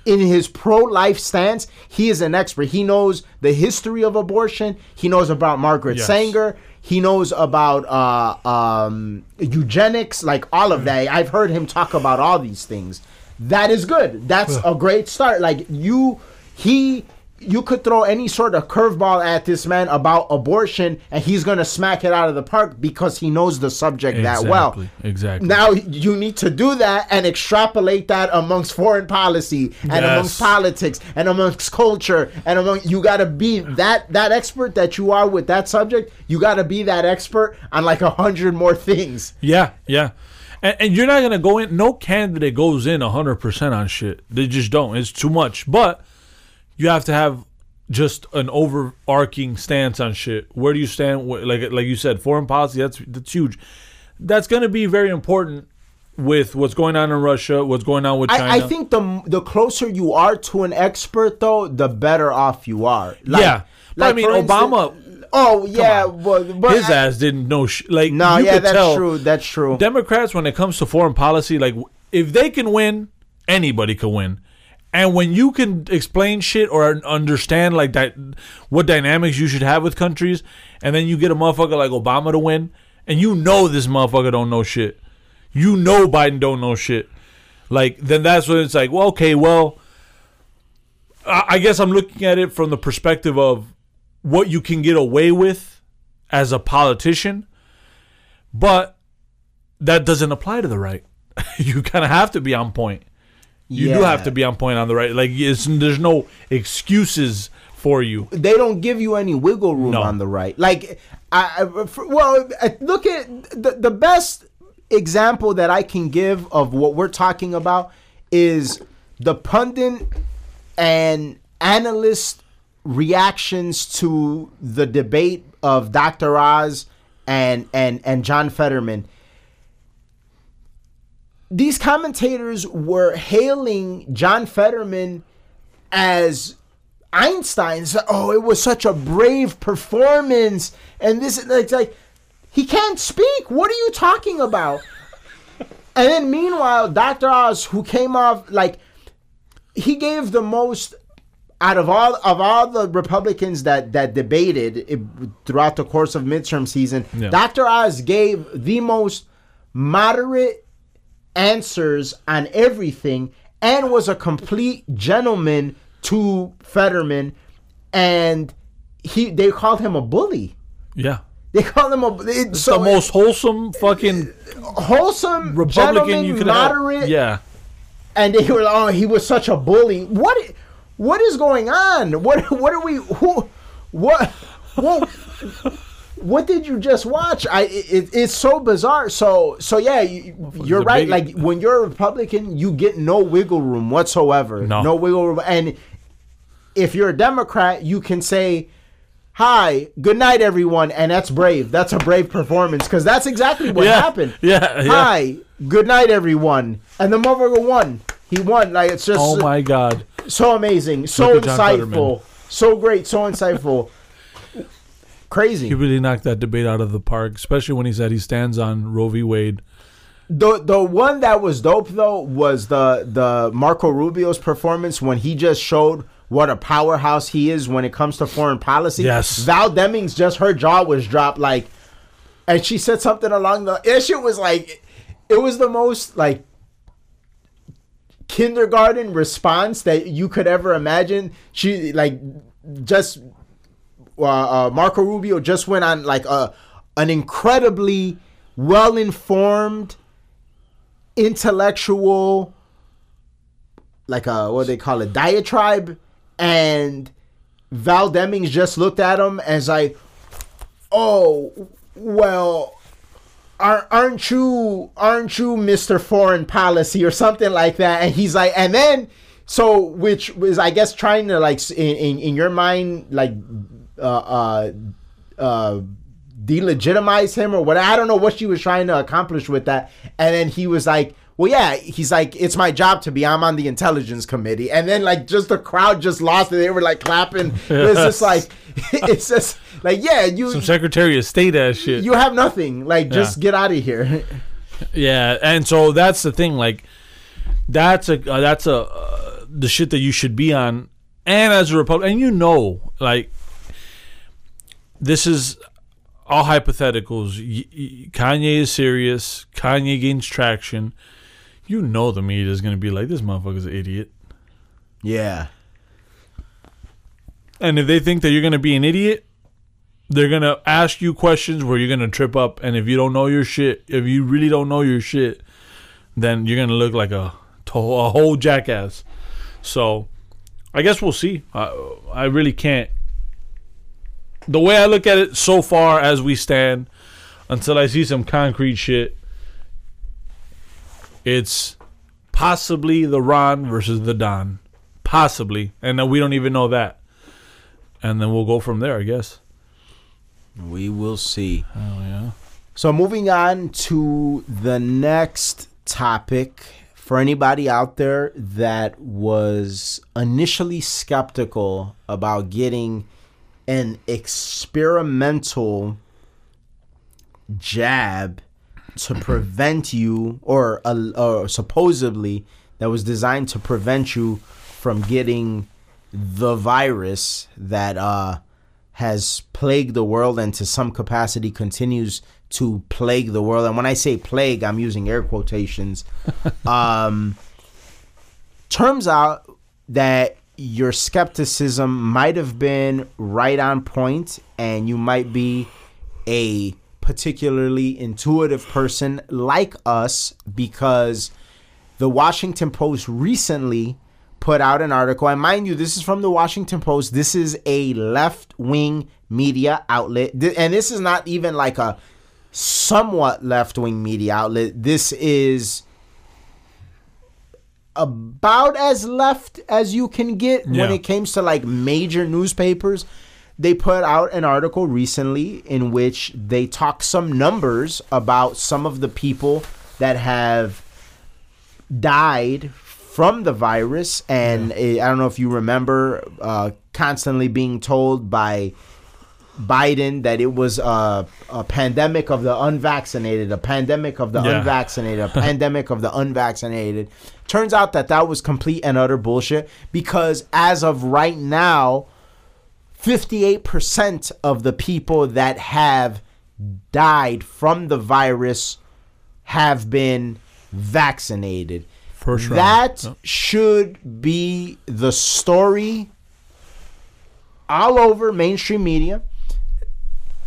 in his pro life stance, he is an expert. He knows the history of abortion. He knows about Margaret Yes. Sanger. He knows about uh, um, eugenics, like all of that. I've heard him talk about all these things. That is good. That's a great start. Like you, he, you could throw any sort of curveball at this man about abortion, and he's gonna smack it out of the park because he knows the subject that well. Exactly, exactly. Now you need to do that and extrapolate that amongst foreign policy and Yes. amongst politics and amongst culture and among you got to be that that expert that you are with that subject. You got to be that expert on like a hundred more things. Yeah, yeah. And, and you're not gonna go in. No candidate goes in hundred percent on shit. They just don't. It's too much. But you have to have just an overarching stance on shit. Where do you stand? Like like you said, foreign policy. That's that's huge. That's gonna be very important with what's going on in Russia. What's going on with China. I, I think the the closer you are to an expert, though, the better off you are. Like, Yeah. But I mean, Obama- oh yeah, but, but his ass didn't know shit. Like No, yeah, that's tell true. That's true. Democrats, when it comes to foreign policy, like if they can win, anybody can win. And when you can explain shit or understand like that, what dynamics you should have with countries, and then you get a motherfucker like Obama to win, and you know this motherfucker don't know shit, you know Biden don't know shit, like then that's when it's like, well, okay, well, I, I guess I'm looking at it from the perspective of what you can get away with as a politician, but that doesn't apply to the right. you kind of have to be on point. You do have to be on point on the right. Like it's, there's no excuses for you. they don't give you any wiggle room No. on the right. Like, I, I for- well, I- look at the the best example that I can give of what we're talking about is the pundit and analyst reactions to the debate of Dr. Oz and and and John Fetterman. These commentators were hailing John Fetterman as Einstein's. "Oh, it was such a brave performance," and this it's like he can't speak. What are you talking about? and then meanwhile, Dr. Oz, who came off like he gave the most out of all of all the Republicans that that debated it, throughout the course of midterm season, Yeah. Dr. Oz gave the most moderate answers on everything and was a complete gentleman to Fetterman and he they called him a bully. Yeah. They called him a it, It's so the most wholesome fucking wholesome Republican you could moderate have. Yeah. and they were like, oh, he was such a bully. What, what is going on? What, what are we? Who, what, what, what did you just watch? I, it, it's so bizarre. So, so yeah, you, you're right. big- Like when you're a Republican, you get no wiggle room whatsoever. No. wiggle room. And if you're a Democrat, you can say. Hi, good night, everyone, and that's brave. That's a brave performance because that's exactly what Yeah. happened. Yeah, yeah. Hi, good night, everyone, and the motherfucker won. He won. Like it's just Oh my god. so amazing, so Look at John insightful, so great, so insightful. Crazy. He really knocked that debate out of the park, especially when he said he stands on Roe v. Wade. The the one that was dope though was the the Marco Rubio's performance when he just showed what a powerhouse he is when it comes to foreign policy. Yes. Val Demings just her jaw was dropped like, and she said something along the. issue was like, it was the most like kindergarten response that you could ever imagine. She like just uh, uh, Marco Rubio just went on like a an incredibly well informed, intellectual, like a what do they call it diatribe, and Val Demings just looked at him was like, "Oh, well." Aren't, you aren't you Mr. Foreign Policy or something like that? And he's like, and then so which was I guess trying to like in in, in your mind like uh uh uh delegitimize him or what I don't know what she was trying to accomplish with that. And then he was like, Well yeah, he's like, It's my job to be, I'm on the intelligence committee. And then like just the crowd just lost it. They were like clapping. It's just like it's just like yeah, you Some Secretary of State ass shit. you have nothing. Like just Yeah. get out of here. Yeah, and so that's the thing. Like, that's a uh, that's a uh, the shit that you should be on. And as a Republican, and you know, like, this is all hypotheticals. Kanye is serious. Kanye gains traction. You know the media is gonna be like, this motherfucker's an idiot. Yeah. And if they think that you're gonna be an idiot, they're gonna ask you questions where you're gonna trip up. And if you don't know your shit, if you really don't know your shit, then you're gonna look like a a whole jackass. So, I guess we'll see. I, I really can't. The way I look at it so far as we stand, until I see some concrete shit, it's possibly the Ron versus the Don, possibly, and we don't even know that and then we'll go from there, I guess. We will see. Oh yeah. So moving on to the next topic for anybody out there that was initially skeptical about getting an experimental jab to prevent you or, uh, or supposedly that was designed to prevent you from getting the virus that uh has plagued the world and to some capacity continues to plague the world. And when I say plague, I'm using air quotations. um, turns out that your skepticism might have been right on point, and you might be a particularly intuitive person like us because the Washington Post recently put out an article. And mind you, this is from the Washington Post. This is a left wing media outlet. And this is not even like a somewhat left wing media outlet. This is about as left as you can get when it comes to like major newspapers. They put out an article recently in which they talk some numbers about some of the people that have died from the virus. And eh, I don't know if you remember, uh, constantly being told by Biden that it was a, a pandemic of the unvaccinated, a pandemic of the Yeah. unvaccinated, a pandemic of the unvaccinated. Turns out that that was complete and utter bullshit because as of right now, 58% of the people that have died from the virus have been vaccinated. First. That should be the story all over mainstream media.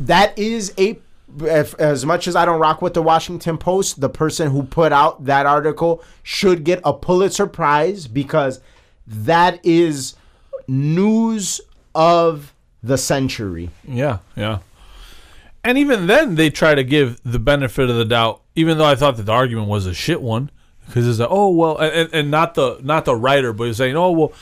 That is a if, as much as I don't rock with the Washington Post, the person who put out that article should get a Pulitzer Prize because that is news of the century. Yeah, yeah. And even then, they try to give the benefit of the doubt, even though I thought that the argument was a shit one, because it's like, oh well, and, and not the not the writer, but he's saying, oh well,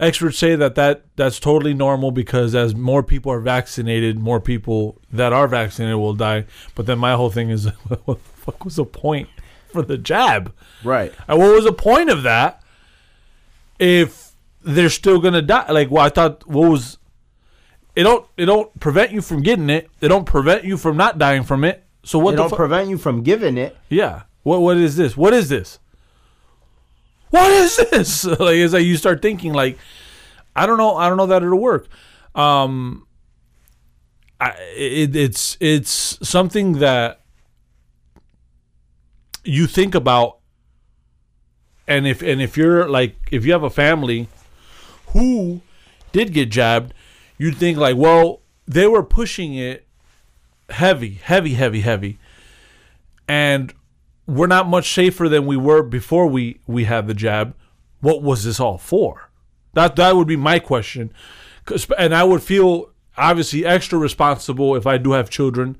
experts say that that that's totally normal because as more people are vaccinated, more people that are vaccinated will die. But then my whole thing is, what the fuck was the point for the jab? Right. And what was the point of that if they're still gonna die? Like, well, I thought what was it don't it don't prevent you from getting it. It don't prevent you from not dying from it. So what It don't fuck? prevent you from giving it. yeah. What what is this? What is this? What is this? like it's you start thinking like I don't know. I don't know that it'll work. Um, I, it, it's it's something that you think about, and if and if you're like if you have a family who did get jabbed, you'd think like, well, they were pushing it heavy, heavy, heavy, heavy, and we're not much safer than we were before we we had the jab. What was this all for? That that would be my question, and I would feel obviously extra responsible if I do have children,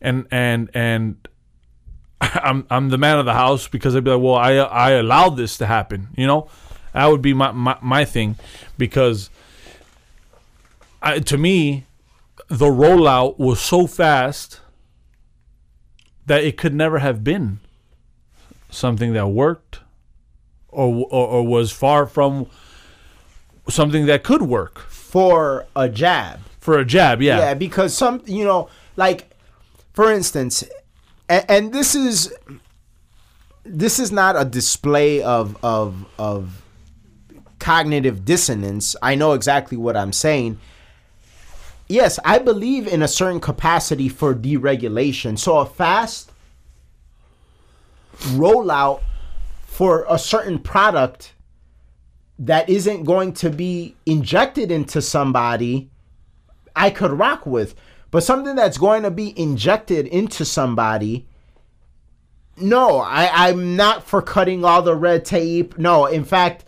and and and I'm I'm the man of the house because I'd be like, well, I I allowed this to happen, you know, that would be my my, my thing, because I, to me, the rollout was so fast that it could never have been something that worked or, or, or was far from something that could work for a jab. for a jab. Yeah. Yeah, because some, you know, like for instance, and, and this is this is not a display of of of cognitive dissonance. I know exactly what I'm saying. Yes, I believe in a certain capacity for deregulation. So a fast rollout for a certain product that isn't going to be injected into somebody I could rock with. But something that's going to be injected into somebody, no, I, I'm not for cutting all the red tape. No, in fact,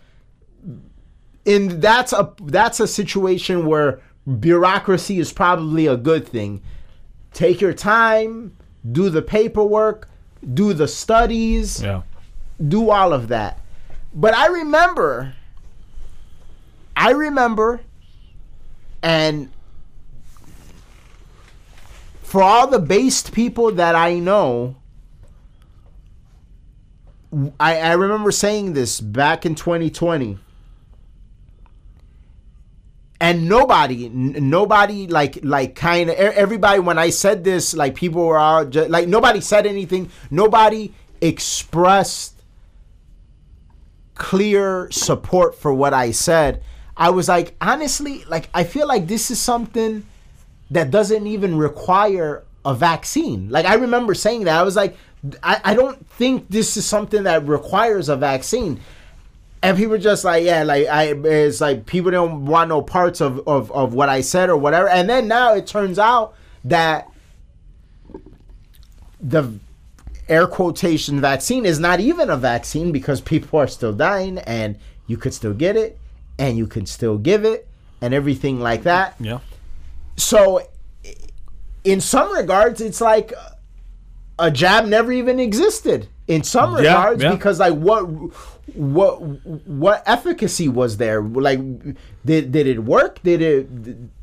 in that's a that's a situation where bureaucracy is probably a good thing. Take your time, do the paperwork, do the studies Yeah. do all of that. But I remember, I remember, and for all the based people that I know, I, I remember saying this back in 2020. And nobody, n- nobody, like, like, kind of, everybody. When I said this, like, people were all just, like, nobody said anything. Nobody expressed clear support for what I said. I was like, honestly, like I feel like this is something that doesn't even require a vaccine. Like I remember saying that. I was like, I, I don't think this is something that requires a vaccine. And people just like, yeah, like I it's like people don't want no parts of, of, of what I said or whatever. And then now it turns out that the air quotation vaccine is not even a vaccine because people are still dying and you could still get it and you can still give it and everything like that. Yeah. So in some regards it's like a jab never even existed in some regards yeah. because like what what what efficacy was there like did did it work did it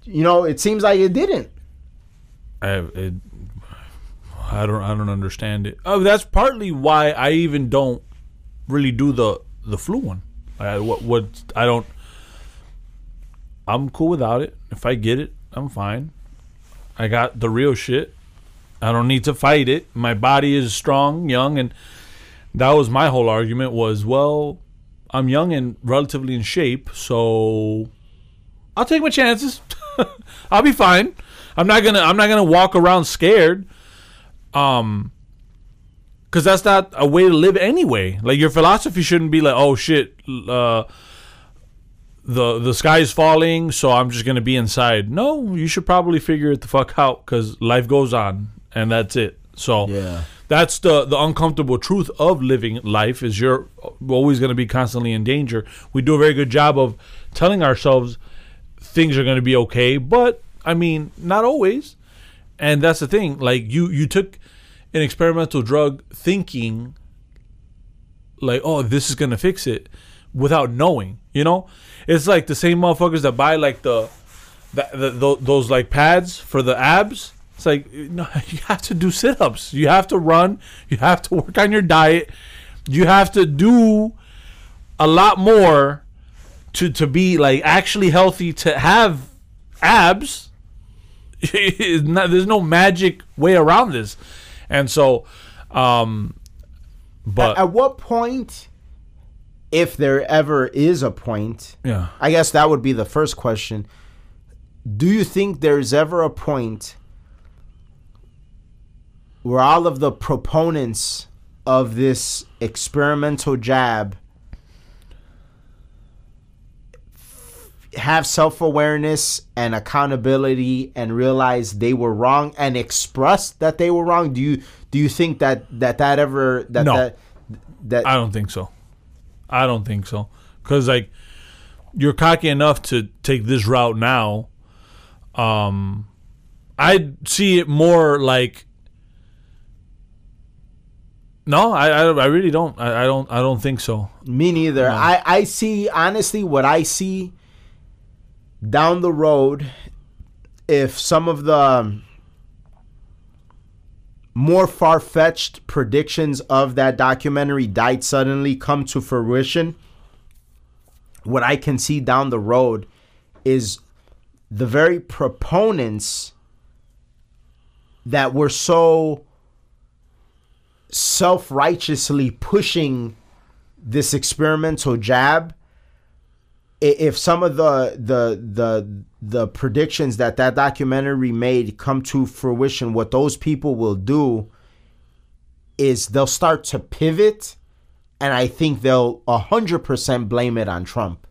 you know it seems like it didn't I, it, I don't I don't understand it. Oh, that's partly why I even don't really do the the flu one. I what what I don't I'm cool without it. If I get it, I'm fine. I got the real shit. I don't need to fight it. My body is strong, young, and that was my whole argument. Was well, I'm young and relatively in shape, so I'll take my chances. I'll be fine. I'm not gonna. I'm not gonna walk around scared. Um, because that's not a way to live anyway. Like your philosophy shouldn't be like, oh shit, uh, the the sky is falling, so I'm just gonna be inside. No, you should probably figure it the fuck out because life goes on, and that's it. So Yeah. that's the the uncomfortable truth of living life is you're always going to be constantly in danger. We do a very good job of telling ourselves things are going to be okay, but I mean, not always. And that's the thing. Like you you took an experimental drug thinking like, "Oh, this is going to fix it." Without knowing, you know, it's like the same motherfuckers that buy like the, the, the, tho- those like pads for the abs. It's like no, you have to do sit-ups. You have to run. You have to work on your diet. You have to do a lot more to to be like actually healthy to have abs. Not- there's no magic way around this, and so, um, but At what point, if there ever is a point, yeah, I guess that would be the first question. Do you think there's ever a point where all of the proponents of this experimental jab have self-awareness and accountability and realize they were wrong and express that they were wrong do you do you think that that that ever that No. that that I don't think so. I don't think so. Because like you're cocky enough to take this route now. Um, I see it more like. No, I, I, I really don't. I, I don't. I don't think so. Me neither. I, I see honestly what I see down the road if some of the more far fetched predictions of that documentary died suddenly come to fruition. What I can see down the road is the very proponents that were so self righteously pushing this experimental jab if some of the the the the predictions that that documentary made come to fruition what those people will do is they'll start to pivot and i think they'll 100% blame it on trump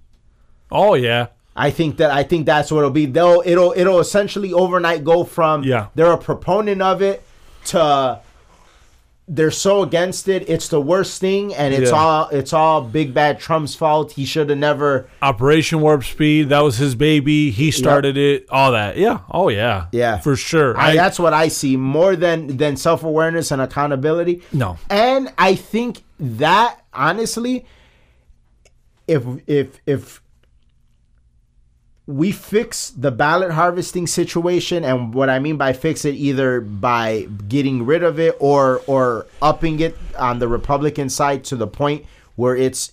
Oh yeah, I think that I think that's what it'll be. They'll it'll it'll essentially overnight go from Yeah. they're a proponent of it to they're so against it. It's the worst thing, and it's Yeah. all it's all big bad Trump's fault. He should have never. Operation Warp Speed. That was his baby. He started it. All that. Yeah. Oh yeah. Yeah. For sure. I, I, that's what I see more than than self awareness and accountability. no. And I think that honestly, if if if we fix the ballot harvesting situation, and what I mean by fix it, either by getting rid of it or or upping it on the Republican side to the point where it's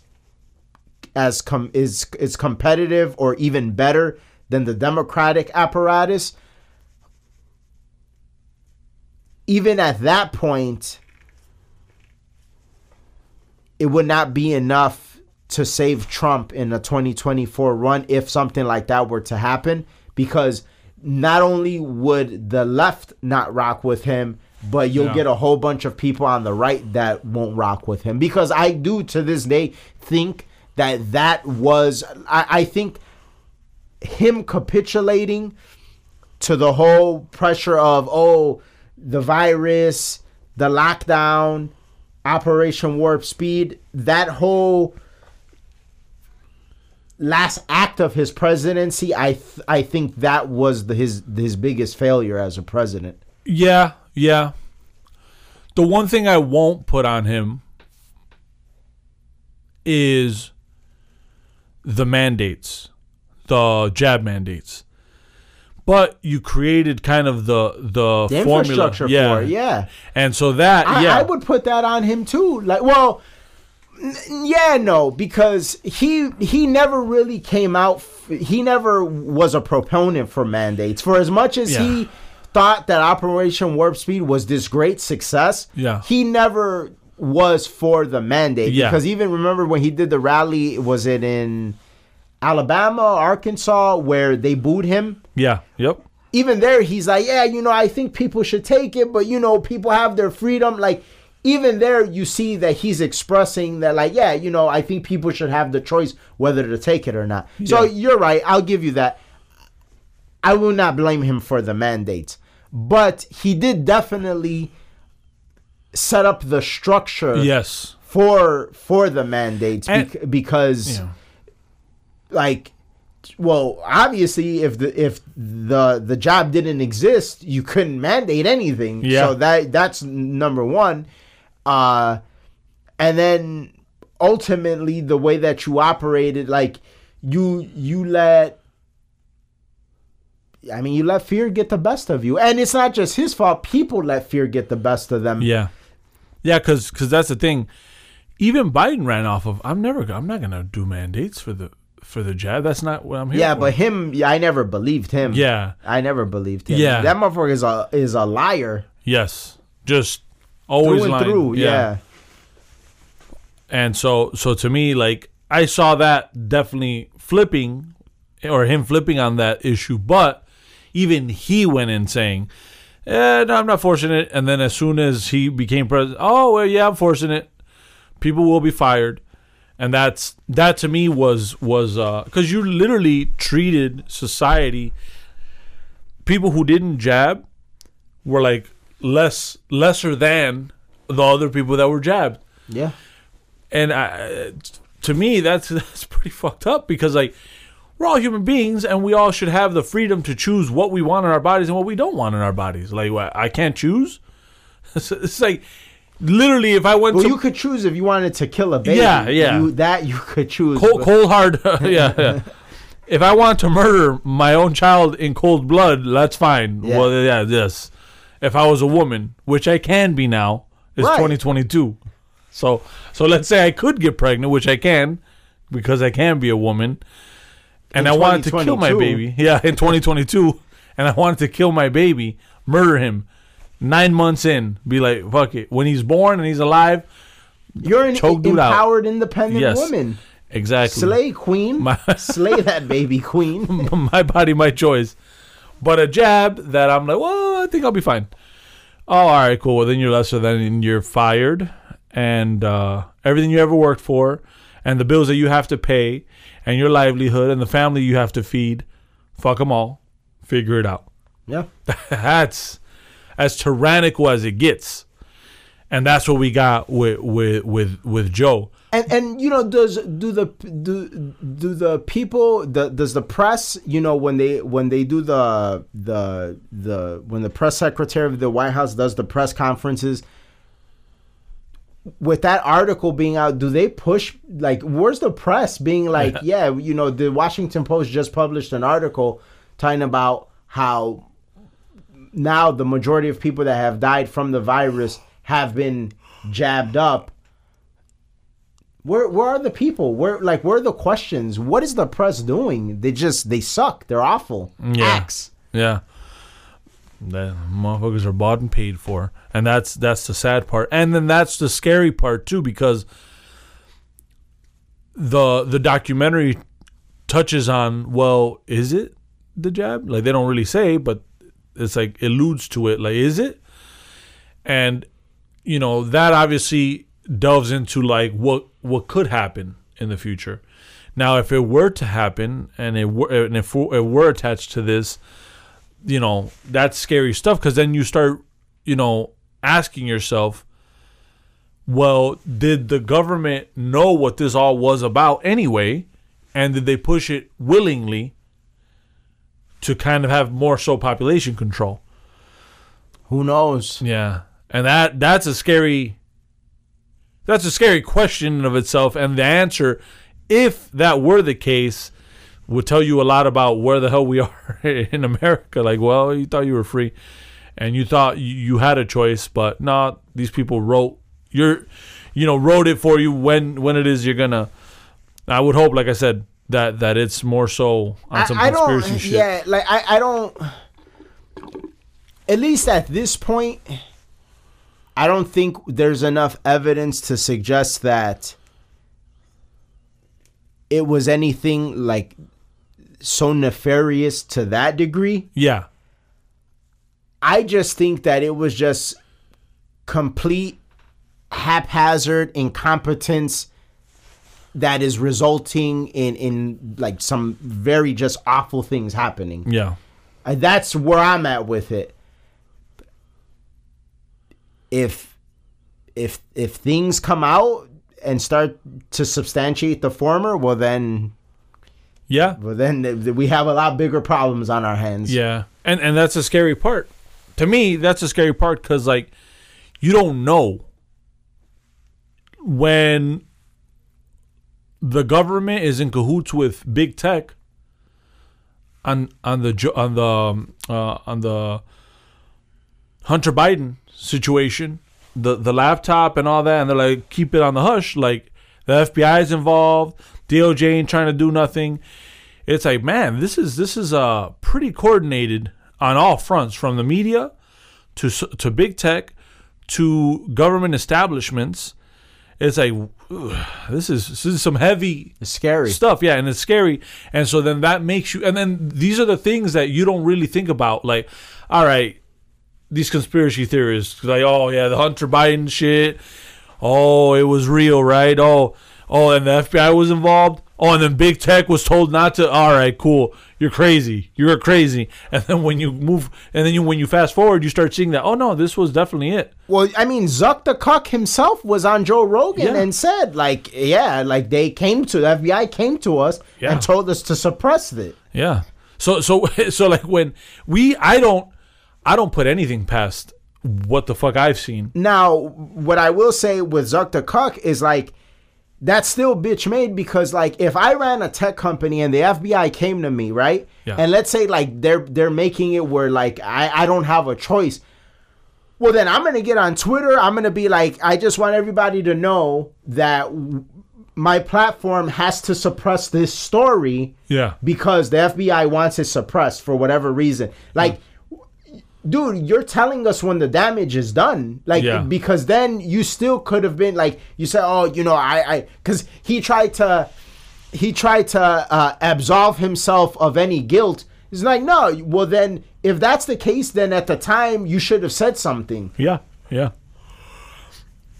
as com is is competitive or even better than the Democratic apparatus. Even at that point, it would not be enough to save Trump in a 2024 run if something like that were to happen because not only would the left not rock with him but you'll Yeah. get a whole bunch of people on the right that won't rock with him because I do to this day think that that was I, I think him capitulating to the whole pressure of oh the virus the lockdown operation warp speed that whole last act of his presidency i th- i think that was the, his his biggest failure as a president. Yeah, yeah. The one thing I won't put on him is the mandates, the jab mandates. But you created kind of the the, the formula, infrastructure yeah, for it yeah. And so that, I, yeah, I would put that on him too. Like well Yeah, no, because he he never really came out. He never was a proponent for mandates. For as much as Yeah. he thought that Operation Warp Speed was this great success, Yeah. he never was for the mandate. Yeah. Because even remember when he did the rally, was it in Alabama, Arkansas, where they booed him? Yeah. Yep. even there he's like yeah you know i think people should take it but you know people have their freedom like even there you see that he's expressing that like yeah you know i think people should have the choice whether to take it or not. So you're right. I'll give you that. I will not blame him for the mandates. But he did definitely set up the structure Yes. for for the mandates And- bec- because Yeah. like well obviously if the if the the job didn't exist you couldn't mandate anything. Yeah. so that that's number one uh and then ultimately the way that you operated like you you let I mean, you let fear get the best of you, and it's not just his fault. People let fear get the best of them. Yeah. Yeah, because because that's the thing. Even Biden ran off of. I'm never. I'm not gonna do mandates for the for the jab. That's not what I'm here. Yeah, for. but him, yeah, I never believed him. yeah. I never believed him. Yeah. that motherfucker is a is a liar Yes. Just always through and lying. through. Yeah. And so so to me, like I saw that definitely flipping or him flipping on that issue, but even he went in saying, eh, no, I'm not forcing it. And then as soon as he became president, oh well, yeah, I'm forcing it. People will be fired. And that's that to me was was uh because you literally treated society people who didn't jab were like less lesser than the other people that were jabbed yeah. and I, to me that's that's pretty fucked up because like we're all human beings and we all should have the freedom to choose what we want in our bodies and what we don't want in our bodies like what, i can't choose it's, it's like literally if i went Well, to you could choose if you wanted to kill a baby. Yeah, yeah. You, that you could choose. cold, cold hard yeah, yeah if i want to murder my own child in cold blood that's fine Yeah. well yeah yes if i was a woman which i can be now it's Right. 2022 so so let's say i could get pregnant which i can because i can be a woman and In i wanted to kill my baby yeah in 2022 and i wanted to kill my baby murder him nine months in be like fuck it when he's born and he's alive You're an Choke dude out. empowered, independent Yes. woman. exactly Slay queen. My- Slay that baby queen. my body, my choice. But a jab that I'm like, well, I think I'll be fine. Oh, all right, cool. Well, then you're lesser than and you're fired, and uh, everything you ever worked for, and the bills that you have to pay, and your livelihood, and the family you have to feed. Fuck them all. Figure it out. Yeah. That's as tyrannical as it gets, and that's what we got with with with with Joe. And and you know does do the do do the people the does the press you know when they when they do the the the when the press secretary of the White House does the press conferences with that article being out do they push like where's the press being like yeah you know the Washington Post just published an article talking about how now the majority of people that have died from the virus have been jabbed up where where are the people? Where like where are the questions? What is the press doing? They just they suck. They're awful. Yeah. Acts. Yeah. The motherfuckers are bought and paid for. And that's that's the sad part. And then that's the scary part too, because the the documentary touches on, well, is it the jab? Like they don't really say, but it's like alludes to it. Like, is it? And you know, that obviously delves into like what what could happen in the future. Now, if it were to happen, and it were, and if it were attached to this, you know, that's scary stuff. Because then you start, you know, asking yourself, well, did the government know what this all was about anyway, and did they push it willingly to kind of have more so population control? Who knows? Yeah, and that that's a scary. That's a scary question in of itself, and the answer, if that were the case, would tell you a lot about where the hell we are in America. Like, well, you thought you were free, and you thought you, had a choice, but no, these people wrote your you know, wrote it for you when when it is you're gonna. I would hope, like I said, that that it's more so on some I, I conspiracy don't. shit. Yeah, like I, I don't. At least at this point, I don't think there's enough evidence to suggest that it was anything like so nefarious to that degree. Yeah, I just think that it was just complete haphazard incompetence that is resulting in in like some very just awful things happening. yeah, Uh, that's where I'm at with it. If if if things come out and start to substantiate the former, well then yeah, well then th- th- we have a lot bigger problems on our hands. yeah. And and that's a scary part. To me, that's a scary part because like you don't know when the government is in cahoots with big tech on on the on the um, uh, on the Hunter Biden situation, the the laptop and all that, and they're like keep it on the hush. Like the FBI is involved, DOJ ain't trying to do nothing. It's like man, this is this is uh pretty coordinated on all fronts, from the media to to big tech to government establishments. It's like ugh, this is this is some heavy It's scary. stuff yeah and it's scary and so then that makes you and then these are the things that you don't really think about like all right these conspiracy theorists like oh yeah the hunter biden shit oh it was real right oh oh and the fbi was involved oh and then big tech was told not to all right cool you're crazy you're crazy and then when you move and then you when you fast forward you start seeing that oh no this was definitely it Well, I mean, Zuck the cuck himself was on Joe Rogan Yeah. and said, like, yeah, like they came to the FBI came to us Yeah. and told us to suppress it. Yeah. So so so like when we I don't I don't put anything past what the fuck I've seen. Now, what I will say with Zuck the cuck is like that's still bitch made because like if I ran a tech company and the FBI came to me, right? Yeah. And let's say like they're they're making it where like I, I don't have a choice. Well then I'm gonna get on Twitter. I'm gonna be like, I just want everybody to know that w- my platform has to suppress this story Yeah. because the FBI wants it suppressed for whatever reason. Like, dude, you're telling us when the damage is done. Like, Yeah. because then you still could have been like, you said, oh, you know, I, I, because he tried to, he tried to uh, absolve himself of any guilt. He's like, no, well then, if that's the case, then at the time you should have said something. Yeah. Yeah.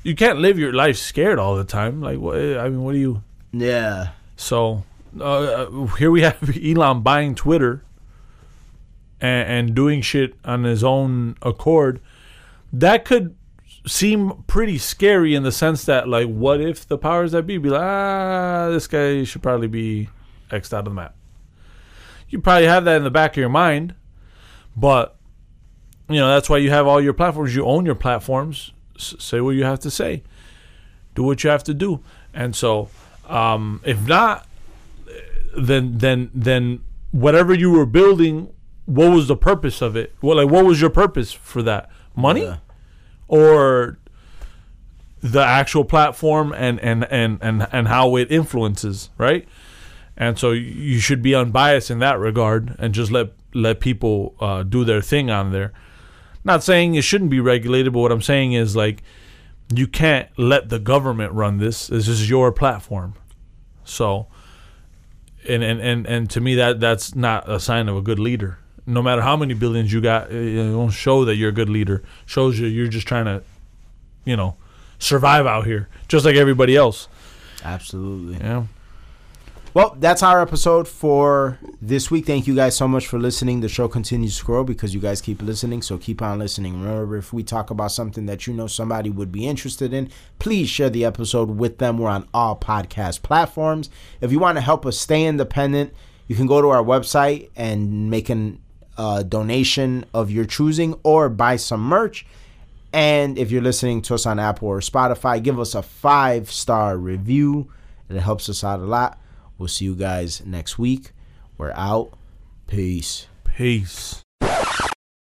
You can't live your life scared all the time. Like what I mean what do you Yeah. So uh, here we have Elon buying Twitter and, and doing shit on his own accord. That could seem pretty scary in the sense that, like, what if the powers that be be like, ah, this guy should probably be xed out of the map. You probably have that in the back of your mind, but you know that's why you have all your platforms. You own your platforms. S- say what you have to say. Do what you have to do. And so, um, if not, then then then whatever you were building, what was the purpose of it? What like what was your purpose for that? Money, Yeah. or the actual platform and and and and and how it influences, right? And so you should be unbiased in that regard and just let let people uh, do their thing on there. Not saying it shouldn't be regulated, but what I'm saying is like you can't let the government run this. This is your platform. So and and and, and to me that that's not a sign of a good leader. No matter how many billions you got, it don't show that you're a good leader. Shows you you're just trying to, you know, survive out here, just like everybody else. Absolutely. Yeah. Well, that's our episode for this week. Thank you guys so much for listening. The show continues to grow because you guys keep listening, so keep on listening. Remember, if we talk about something that you know somebody would be interested in, please share the episode with them. We're on all podcast platforms. If you want to help us stay independent, you can go to our website and make an uh, donation of your choosing or buy some merch. And if you're listening to us on Apple or Spotify, give us a five star review. It helps us out a lot. We'll see you guys next week. We're out. Peace. Peace.